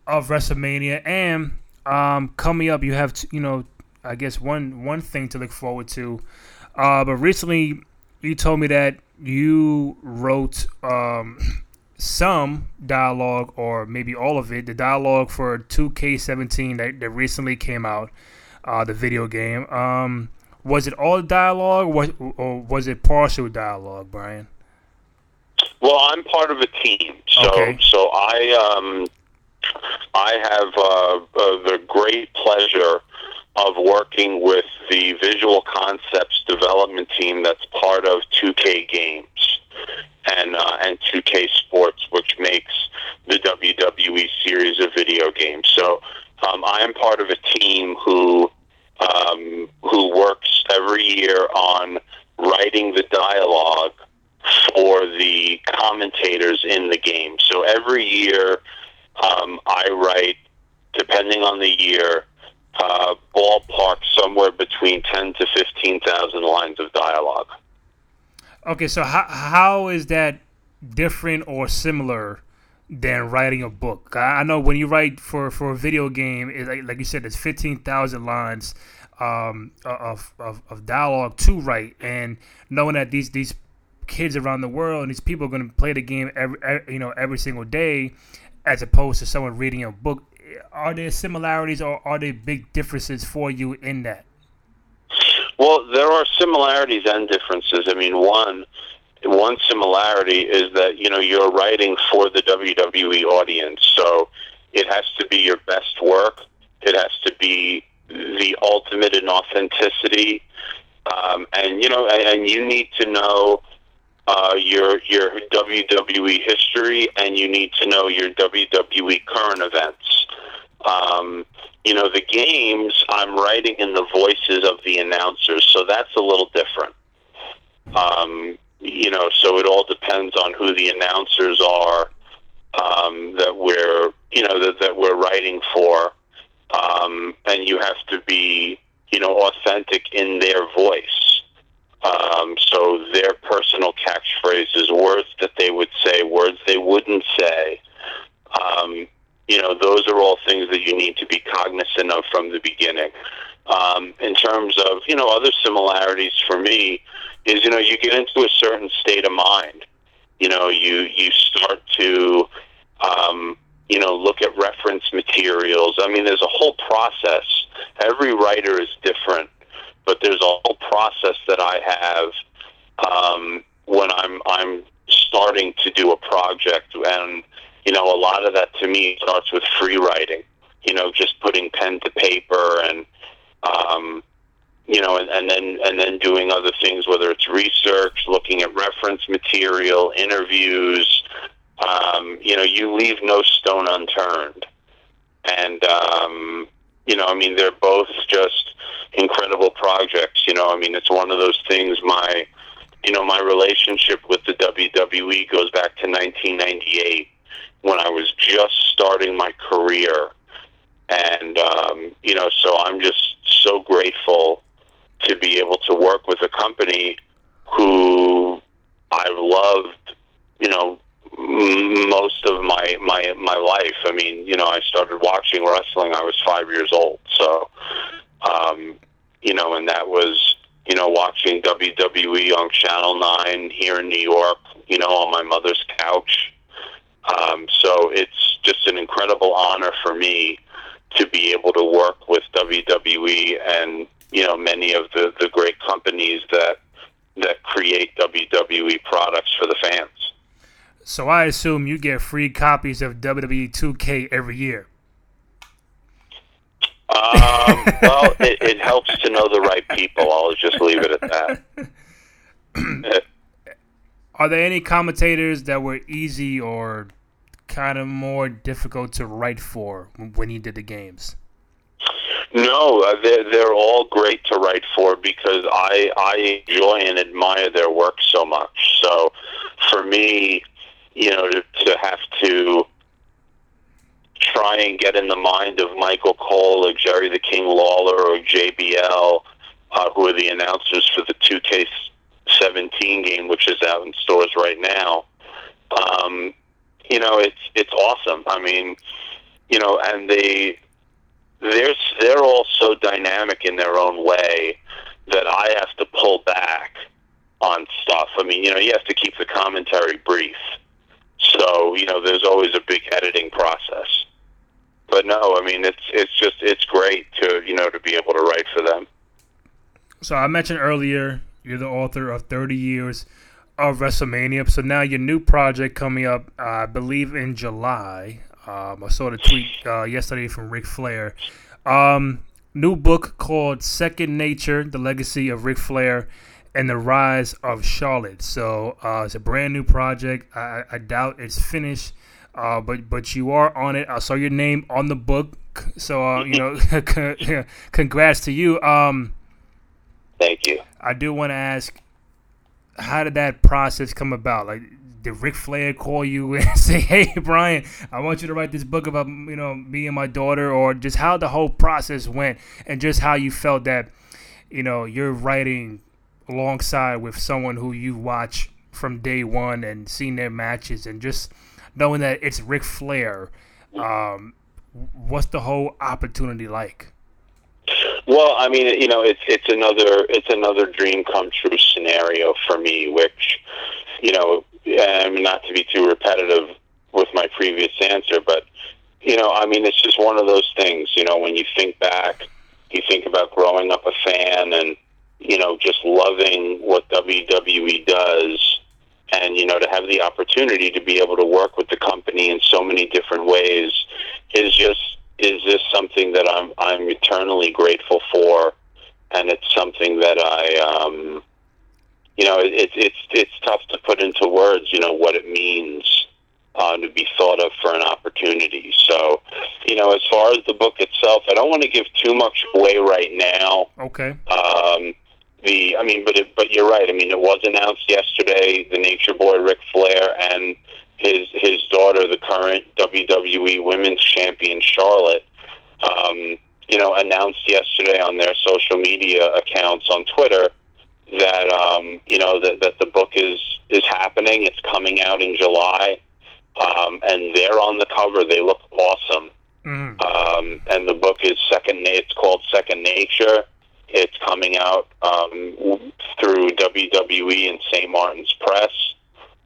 of WrestleMania, and um, coming up, you have you know, I guess one one thing to look forward to. Uh, but recently, you told me that you wrote um, some dialogue, or maybe all of it, the dialogue for 2K17 that, that recently came out uh, the video game. Um, was it all dialogue, or was it partial dialogue, Brian? Well, I'm part of a team, so okay. so I um, I have uh, uh, the great pleasure of working with the visual concepts development team that's part of 2K Games and uh, and 2K Sports, which makes the WWE series of video games. So um, I am part of a team who um, who works every year on writing the dialogue for the commentators in the game. So every year, um, I write, depending on the year, uh, ballpark somewhere between ten to fifteen thousand lines of dialogue. Okay, so how how is that different or similar than writing a book. I know when you write for, for a video game, it, like, like you said, it's fifteen thousand lines um, of, of, of dialogue to write, and knowing that these these kids around the world and these people are going to play the game every, every, you know every single day, as opposed to someone reading a book. Are there similarities or are there big differences for you in that? Well, there are similarities and differences. I mean, one one similarity is that you know you're writing for the WWE audience, so it has to be your best work. It has to be the ultimate in authenticity, um, and you know, and, and you need to know uh, your your WWE history, and you need to know your WWE current events. Um, you know, the games I'm writing in the voices of the announcers, so that's a little different. Um, you know, so it all depends on who the announcers are um, that we're, you know, that, that we're writing for, um, and you have to be, you know, authentic in their voice. Um, so their personal catchphrases, words that they would say, words they wouldn't say. Um, you know, those are all things that you need to be cognizant of from the beginning. Um, in terms of, you know, other similarities for me, is you know you get into a certain state of mind. You know, you you start to um, you know look at reference materials. I mean, there's a whole process. Every writer is different, but there's a whole process that I have um, when I'm I'm starting to do a project, and you know, a lot of that to me starts with free writing. You know, just putting pen to paper and um, you know, and, and then and then doing other things, whether it's research, looking at reference material, interviews. Um, you know, you leave no stone unturned, and um, you know, I mean, they're both just incredible projects. You know, I mean, it's one of those things. My, you know, my relationship with the WWE goes back to 1998 when I was just starting my career, and um, you know, so I'm just so grateful to be able to work with a company who I've loved, you know, most of my my my life. I mean, you know, I started watching wrestling. I was five years old, so um, you know, and that was you know watching WWE on Channel Nine here in New York. You know, on my mother's couch. Um, so it's just an incredible honor for me to be able to work with WWE and you know many of the the great companies that that create WWE products for the fans. So I assume you get free copies of WWE 2K every year. Um, well, it, it, helps to know the right people. I'll just leave it at that. Are there any commentators that were easy or kind of more difficult to write for when you did the games? No, uh, they're, they're all great to write for because I I enjoy and admire their work so much. So for me, you know, to, to have to try and get in the mind of Michael Cole or Jerry the King Lawler or JBL, uh, who are the announcers for the 2K17 game, which is out in stores right now. Um, you know, it's it's awesome. I mean, you know, and they they're they're all so dynamic in their own way that I have to pull back on stuff. I mean, you know, you have to keep the commentary brief. So you know, there's always a big editing process. But no, I mean, it's it's just it's great to you know to be able to write for them. So I mentioned earlier you're the author of 30 years of WrestleMania. So now your new project coming up, uh, I believe in July. Um, I saw the tweet uh, yesterday from Ric Flair. Um, new book called Second Nature: The Legacy of Ric Flair and the rise of Charlotte. So uh, it's a brand new project. I, I doubt it's finished, uh, but but you are on it. I saw your name on the book, so uh, you know, congrats to you. Um, Thank you. I do want to ask, how did that process come about? Like, did Ric Flair call you and say, "Hey, Brian, I want you to write this book about you know me and my daughter," or just how the whole process went, and just how you felt that you know you're writing alongside with someone who you watch from day one and seen their matches and just knowing that it's Ric Flair. Um, what's the whole opportunity like? Well, I mean, you know, it's it's another it's another dream come true scenario for me, which, you know, mean, not to be too repetitive with my previous answer, but you know, I mean, it's just one of those things. You know, when you think back, you think about growing up a fan and you know, just loving what WWE does and, you know, to have the opportunity to be able to work with the company in so many different ways is just, is this something that I'm, I'm eternally grateful for. And it's something that I, um, you know, it, it's, it's tough to put into words, you know, what it means. Uh, to be thought of for an opportunity. So, you know, as far as the book itself, I don't want to give too much away right now. Okay. Um, the I mean, but it, but you're right. I mean, it was announced yesterday. The Nature Boy Ric Flair and his his daughter, the current WWE Women's Champion Charlotte, um, you know, announced yesterday on their social media accounts on Twitter that um, you know that that the book is is happening. It's coming out in July, um, and they're on the cover. They look awesome. Mm. Um, and the book is second. It's called Second Nature it's coming out um, through WWE and St. Martin's Press,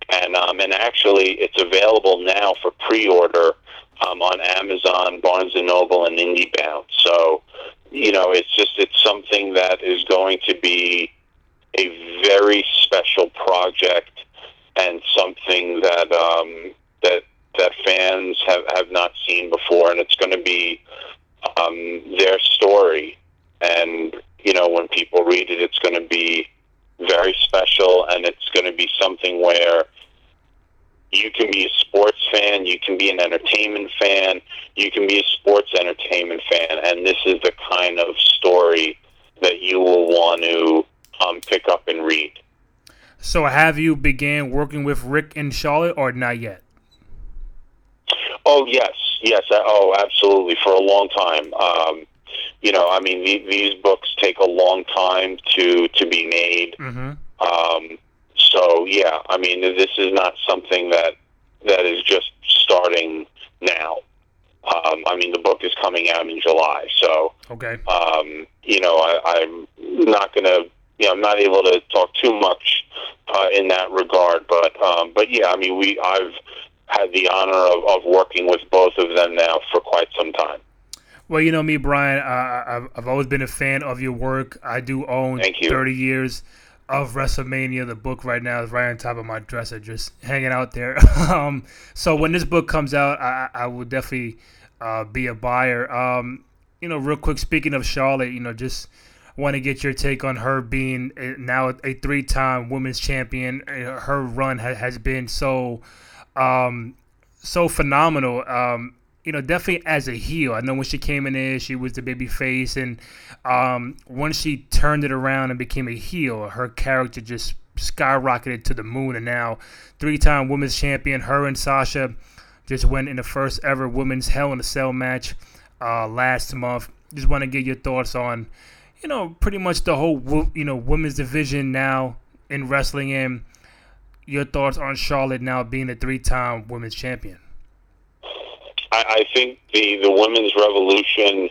and um, and actually it's available now for pre-order um, on Amazon, Barnes and Noble, and IndieBound. So, you know, it's just it's something that is going to be a very special project and something that um, that that fans have have not seen before, and it's going to be um, their story and you know, when people read it, it's going to be very special, and it's going to be something where you can be a sports fan, you can be an entertainment fan, you can be a sports entertainment fan, and this is the kind of story that you will want to um, pick up and read. So, have you began working with Ric and Charlotte, or not yet? Oh yes, yes. Oh, absolutely. For a long time. Um, you know, I mean, the, these books take a long time to to be made. Mm-hmm. Um, so yeah, I mean, this is not something that that is just starting now. Um, I mean, the book is coming out in July, so okay. Um, you know, I, I'm not going to, you know, I'm not able to talk too much uh, in that regard. But, um, but yeah, I mean, we, I've had the honor of, of working with both of them now for quite some time. Well, you know me, Brian. Uh, I've, I've always been a fan of your work. I do own 30 years of WrestleMania. The book right now is right on top of my dresser, just hanging out there. um, so when this book comes out, I, I will definitely uh, be a buyer. Um, you know, real quick, speaking of Charlotte, you know, just want to get your take on her being a, now a three-time women's champion. Uh, her run ha- has been so, um, so phenomenal. Um, you know, definitely as a heel. I know when she came in there, she was the baby face, and um, once she turned it around and became a heel, her character just skyrocketed to the moon. And now, three-time women's champion, her and Sasha just went in the first ever women's Hell in a Cell match uh, last month. Just want to get your thoughts on, you know, pretty much the whole you know women's division now in wrestling, and your thoughts on Charlotte now being a three-time women's champion. I, I think the the women's revolution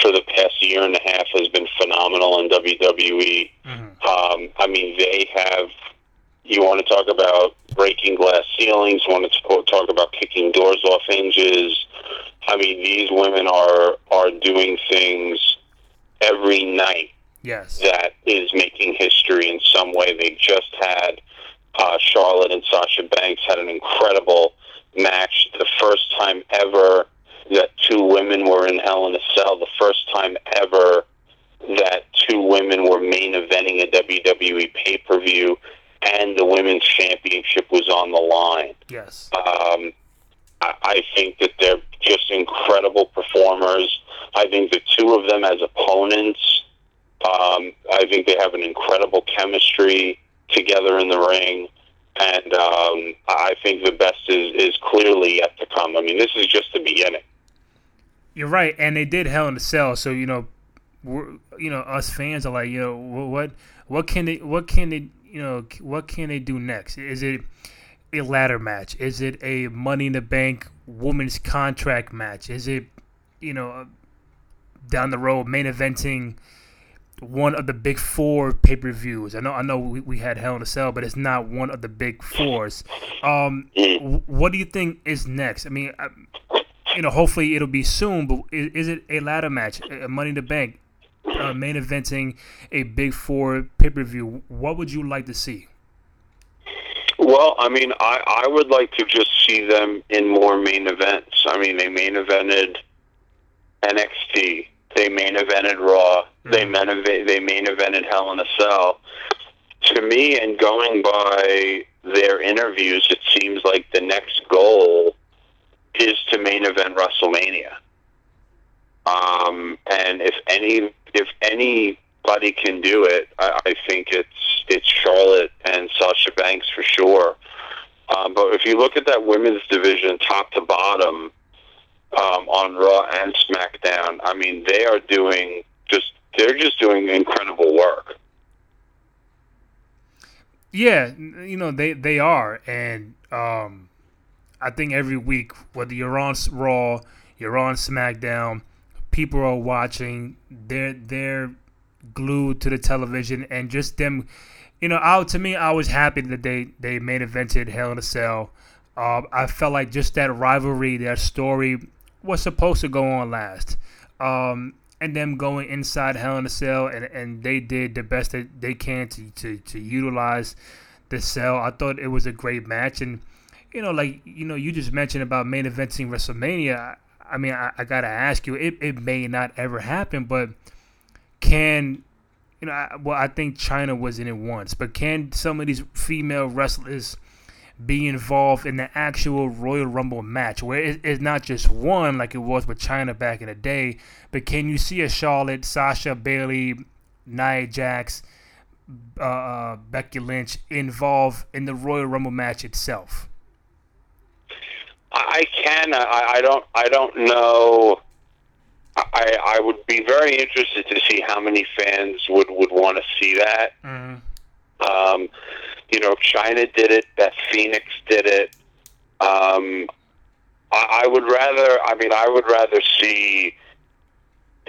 for the past year and a half has been phenomenal in WWE. Mm-hmm. Um, I mean, they have. You want to talk about breaking glass ceilings? You want to talk about kicking doors off hinges? I mean, these women are are doing things every night. Yes, that is making history in some way. They just had uh, Charlotte and Sasha Banks had an incredible match, the first time ever that two women were in Hell in a Cell, the first time ever that two women were main eventing a WWE pay per view, and the women's championship was on the line. Yes. Um, I, I think that they're just incredible performers. I think the two of them as opponents, um, I think they have an incredible chemistry together in the ring and um, I think the best is, is clearly yet to come. I mean, this is just the beginning. You're right, and they did Hell in a Cell, so you know, we're, you know, us fans are like, you know, what, what can they, what can they, you know, what can they do next? Is it a ladder match? Is it a Money in the Bank women's contract match? Is it, you know, down the road main eventing? One of the big four pay per views. I know, I know, we, we had Hell in a Cell, but it's not one of the big fours. Um, what do you think is next? I mean, I, you know, hopefully it'll be soon. But is, is it a ladder match, a Money in the Bank, uh, main eventing a big four pay per view? What would you like to see? Well, I mean, I, I would like to just see them in more main events. I mean, they main evented NXT they main evented Raw. Mm-hmm. They main event, they main evented Hell in a Cell. To me, and going by their interviews, it seems like the next goal is to main event WrestleMania. Um, and if any if anybody can do it, I, I think it's it's Charlotte and Sasha Banks for sure. Um, but if you look at that women's division, top to bottom, um, on Raw and SmackDown. I mean, they are doing just they're just doing incredible work. Yeah, you know they they are, and um, I think every week, whether you're on Raw, you're on SmackDown, people are watching. They're they're glued to the television, and just them. You know, I, to me, I was happy that they they main evented Hell in a Cell. Uh, I felt like just that rivalry, that story, was supposed to go on last. Um, and them going inside Hell in a Cell, and, and they did the best that they can to, to, to utilize the cell. I thought it was a great match, and you know, like you know, you just mentioned about main eventing WrestleMania. I mean, I, I gotta ask you, it, it may not ever happen, but can you know? I, well, I think Chyna was in it once, but can some of these female wrestlers be involved in the actual Royal Rumble match, where it's not just one like it was with Chyna back in the day, but can you see a Charlotte, Sasha, Bayley, Nia Jax, uh, uh, Becky Lynch involved in the Royal Rumble match itself? I can. I, I don't. I don't know. I I would be very interested to see how many fans would would want to see that. Mm-hmm. Um, you know, Chyna did it. Beth Phoenix did it. Um, I, I would rather. I mean, I would rather see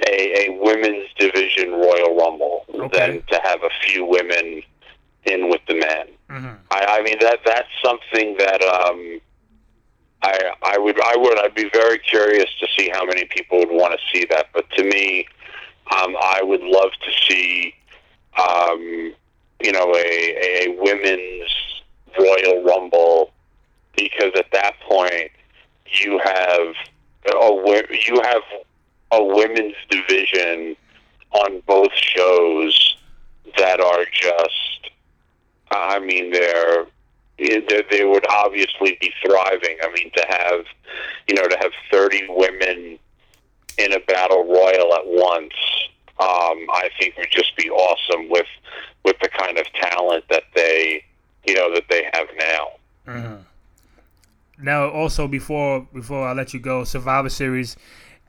a, a women's division Royal Rumble Okay. than to have a few women in with the men. Mhm. I, I mean that that's something that um, I I would I would I'd be very curious to see how many people would want to see that. But to me, um, I would love to see um, you know a, a women's Royal Rumble because at that point you have a you have a women's division on both shows that are just I mean they're they, would obviously be thriving. I mean to have you know to have 30 women in a battle royal at once um, I think would just be awesome with with the kind of talent that they you know that they have now. Mhm. Now, also before before I let you go, Survivor Series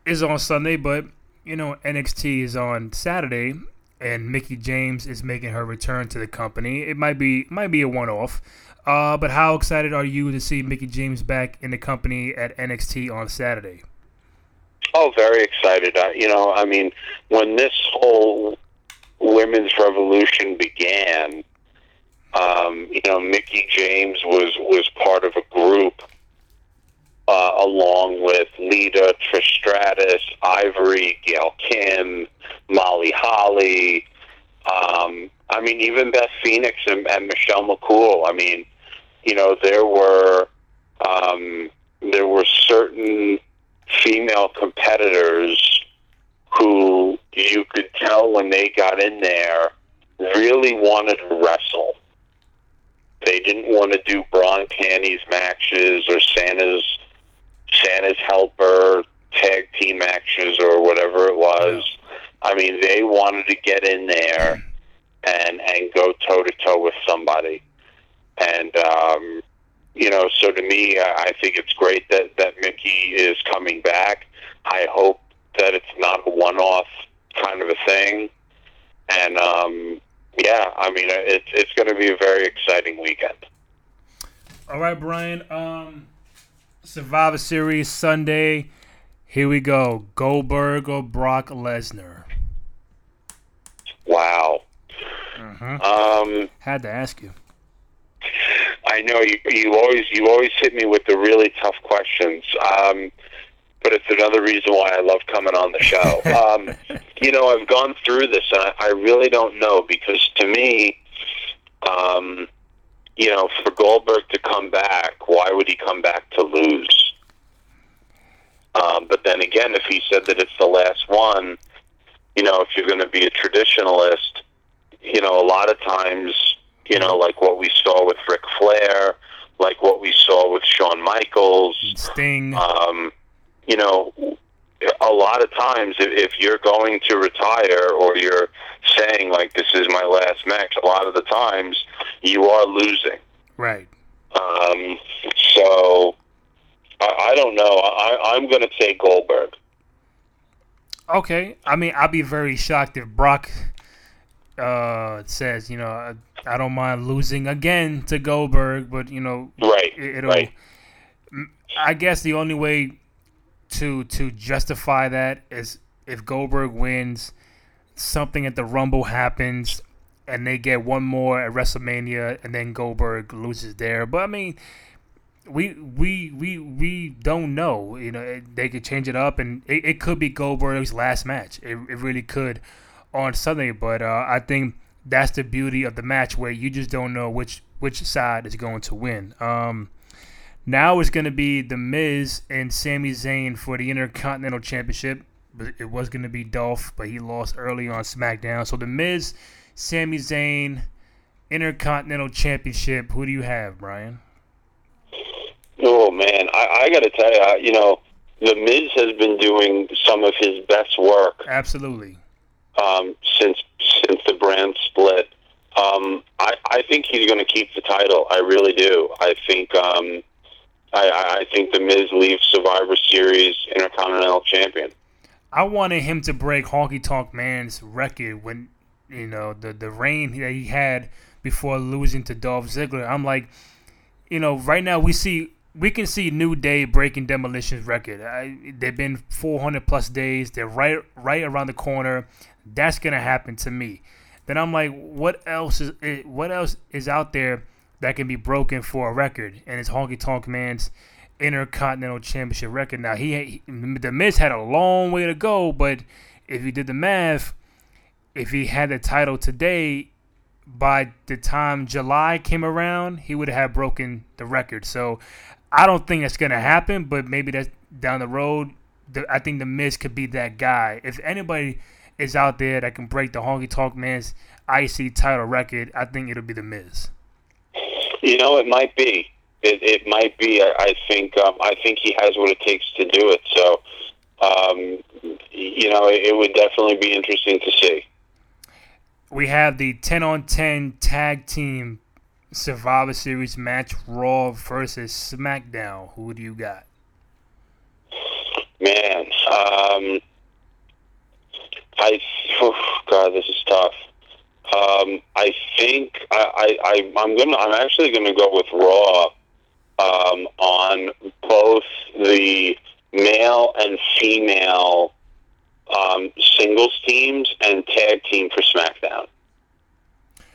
is on Sunday, but you know NXT is on Saturday, and Mickie James is making her return to the company. It might be might be a one off, uh, but how excited are you to see Mickie James back in the company at NXT on Saturday? Oh, very excited. Uh, you know, I mean, when this whole women's revolution began, um, you know, Mickie James was was part of a group uh, along with Lita, Trish Stratus, Ivory, Gail Kim, Molly Holly. Um, I mean, even Beth Phoenix and, and Michelle McCool. I mean, you know, there were um, there were certain female competitors who you could tell when they got in there really wanted to wrestle. They didn't want to do bra and panties matches or Santa's Santa's helper tag team matches or whatever it was. I mean, they wanted to get in there and and go toe to toe with somebody. And um, you know, so to me, I think it's great that that Mickie is coming back. I hope that it's not a one-off kind of a thing. And um, yeah, I mean, it's it's going to be a very exciting weekend. All right, Brian. Um, Survivor Series Sunday. Here we go. Goldberg or Brock Lesnar? Wow. Mhm. Um, Had to ask you. I know you you always you always hit me with the really tough questions. Um, but it's another reason why I love coming on the show. um, you know, I've gone through this, and I, I really don't know because to me, um, you know, for Goldberg to come back, why would he come back to lose? Um, but then again, if he said that it's the last one, you know, if you're going to be a traditionalist, you know, a lot of times, you know, like what we saw with Ric Flair, like what we saw with Shawn Michaels, Sting. um, you know, a lot of times if, if you're going to retire or you're saying like this is my last match, a lot of the times you are losing. right. Um, so I, I don't know. I, I'm going to say Goldberg. Okay. I mean, I'd be very shocked if Brock uh, it says, you know, I, I don't mind losing again to Goldberg, but you know, Right. it, it'll. right. I guess the only way to to justify that is if Goldberg wins, something at the Rumble happens, and they get one more at WrestleMania, and then Goldberg loses there. But I mean, we we we we don't know. You know, it- they could change it up, and it, it could be Goldberg's last match. It, it really could on Sunday. But uh, I think that's the beauty of the match, where you just don't know which which side is going to win. Um, now it's going to be The Miz and Sami Zayn for the Intercontinental Championship. It was going to be Dolph, but he lost early on SmackDown. So The Miz, Sami Zayn, Intercontinental Championship. Who do you have, Brian? Oh man, I, I got to tell you, you know, the Miz has been doing some of his best work Absolutely. Um, since since the brand split. Um, I, I think he's going to keep the title. I really do. I think um, I, I think the Miz leaves Survivor Series Intercontinental Champion. I wanted him to break Honky Tonk Man's record when you know the the reign that he had before losing to Dolph Ziggler. I'm like, you know, right now we see we can see New Day breaking Demolition's record. I, they've been 400 plus days. They're right right around the corner. That's gonna happen to me. Then I'm like, what else is eh, what else is out there that can be broken for a record? And it's Honky Tonk Man's Intercontinental Championship record. Now he, he the Miz had a long way to go, but if you did the math, if he had the title today, by the time July came around, he would have broken the record. So I don't think that's gonna happen, but maybe that's down the road. I think the Miz could be that guy. If anybody is out there that can break the Honky Tonk Man's IC title record, I think it'll be the Miz. You know, it might be. It, it might be. I, I think. Um, I think he has what it takes to do it. So, um, you know, it, it would definitely be interesting to see. We have the 10 on 10 tag team Survivor Series match Raw versus SmackDown. Who do you got? Man, um, I oh God, this is tough. Um, I think I, I, I am gonna I'm actually gonna go with Raw um, on both the male and female um, singles teams and tag team for SmackDown.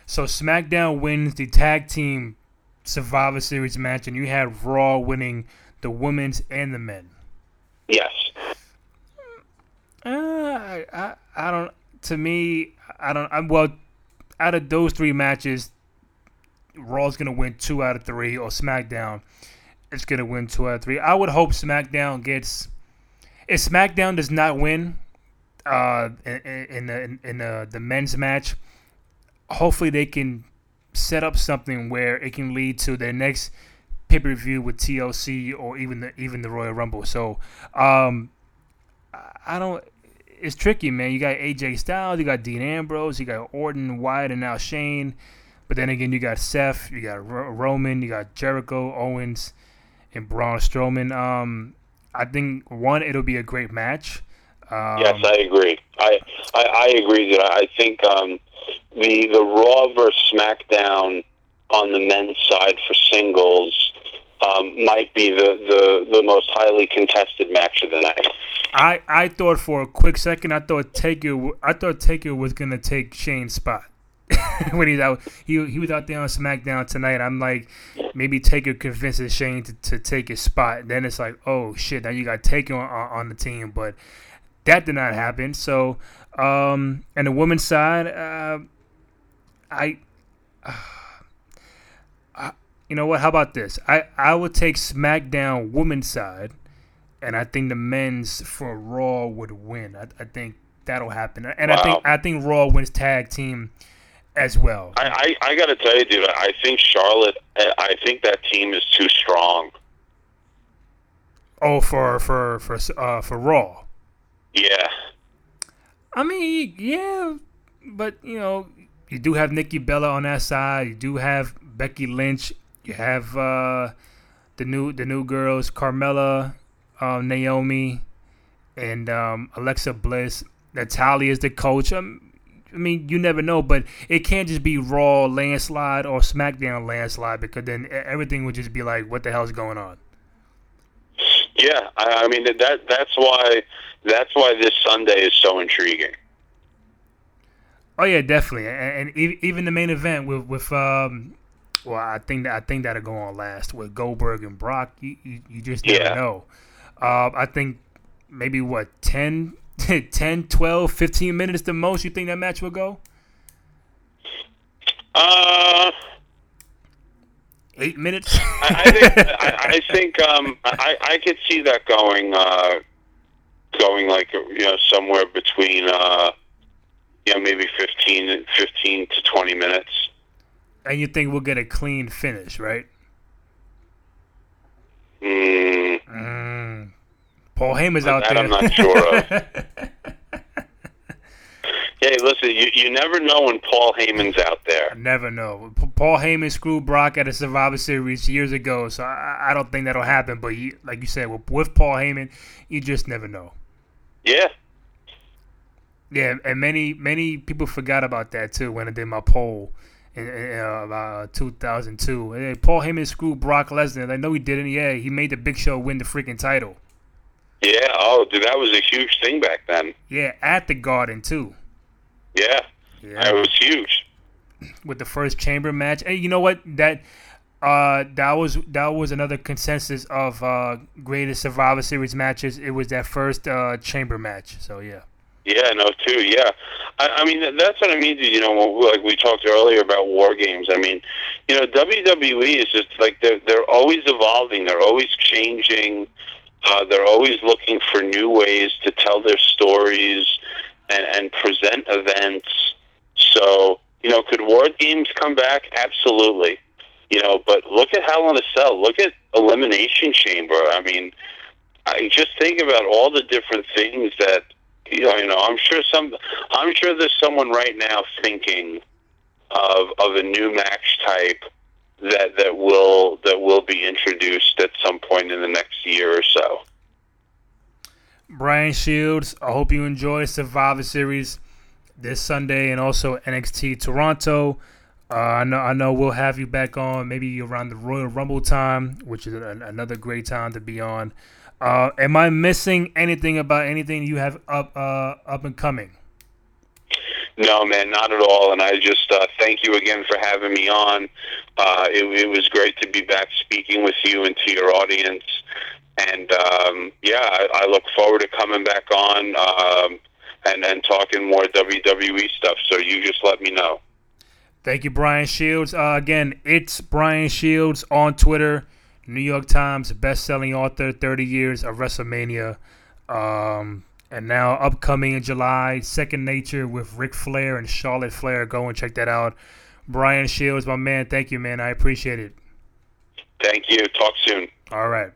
So SmackDown wins the tag team Survivor Series match, and you had Raw winning the women's and the men. Yes. Uh, I, I, I don't. To me, I don't. I'm well. Out of those three matches, Raw's gonna win two out of three, or SmackDown is gonna win two out of three. I would hope SmackDown gets. If SmackDown does not win, uh, in, in the in, in the, the men's match, hopefully they can set up something where it can lead to their next pay per view with TLC or even the even the Royal Rumble. So um, I don't. It's tricky, man. You got AJ Styles, you got Dean Ambrose, you got Orton, Wyatt, and now Shane. But then again, you got Seth, you got Roman, you got Jericho, Owens, and Braun Strowman. Um, I think one, it'll be a great match. Um, yes, I agree. I, I, I agree that I think um, the the Raw versus SmackDown on the men's side for singles um, might be the, the, the most highly contested match of the night. I, I thought for a quick second I thought Taker I thought Taker was gonna take Shane's spot when he's out he he was out there on SmackDown tonight. I'm like maybe Taker convinces Shane to, to take his spot. Then it's like oh shit now you got Taker on, on the team, but that did not happen. So um, and the women's side. Uh, I, uh, you know what? How about this? I I would take SmackDown women's side, and I think the men's for Raw would win. I, I think that'll happen, and wow. I think I think Raw wins tag team as well. I I, I got to tell you, dude. I think Charlotte. I think that team is too strong. Oh, for for for uh, for Raw. Yeah. I mean, yeah, but you know, you do have Nikki Bella on that side. You do have Becky Lynch. You have uh, the new the new girls, Carmella, uh, Naomi, and um, Alexa Bliss. Natalya is the coach. Um, I mean, you never know, but it can't just be Raw landslide or SmackDown landslide because then everything would just be like, what the hell's going on? Yeah, I, I mean that that's why that's why this Sunday is so intriguing. Oh yeah, definitely, and, and even the main event with with um, well, I think that I think that'll go on last with Goldberg and Brock. You you, you just never yeah. know. Uh, I think maybe what 10, 10, 12, 15 minutes the most. You think that match will go? Uh, eight minutes. I, I, think I, I think um, I I could see that going uh, going like you know somewhere between. Uh, you know, maybe 15, 15 to 20 minutes. And you think we'll get a clean finish, right? Mm. Mm. Paul Heyman's out there. I'm not sure of. Hey, listen, you, you never know when Paul Heyman's out there. Never know. Paul Heyman screwed Brock at a Survivor Series years ago, so I, I don't think that'll happen. But you, like you said, with, with Paul Heyman, you just never know. Yeah, yeah, and many many people forgot about that too when I did my poll, in, in uh, about 2002. Hey, Paul Heyman screwed Brock Lesnar. I know he didn't. Yeah, he made the Big Show win the freaking title. Yeah. Oh, dude, that was a huge thing back then. Yeah, at the Garden too. Yeah. Yeah. That was huge. with the first chamber match. And you know what? That uh that was that was another consensus of uh greatest Survivor Series matches. It was that first uh chamber match. So yeah. Yeah, no, too. Yeah, I, I mean that's what I mean. You know, like we talked earlier about war games. I mean, you know, WWE is just like they're they're always evolving. They're always changing. Uh, they're always looking for new ways to tell their stories and, and present events. So, you know, could war games come back? Absolutely. You know, but look at Hell in a Cell. Look at Elimination Chamber. I mean, I just think about all the different things that you know. You know, I'm sure some. I'm sure there's someone right now thinking of of a new match type that that will that will be introduced at some point in the next year or so. Brian Shields, I hope you enjoy Survivor Series this Sunday and also NXT Toronto. Uh, I know I know we'll have you back on maybe around the Royal Rumble time, which is another great time to be on. Uh, am I missing anything about anything you have up uh, up and coming? No, man, not at all. And I just uh, thank you again for having me on. Uh, it, it was great to be back speaking with you and to your audience. And um, yeah, I, I look forward to coming back on um, and and talking more WWE stuff. So you just let me know. Thank you, Brian Shields. Uh, again, it's Brian Shields on Twitter. New York Times best-selling author, 30 years of WrestleMania. Um, and now upcoming in July, Second Nature with Ric Flair and Charlotte Flair. Go and check that out. Brian Shields, my man. Thank you, man. I appreciate it. Thank you. Talk soon. All right.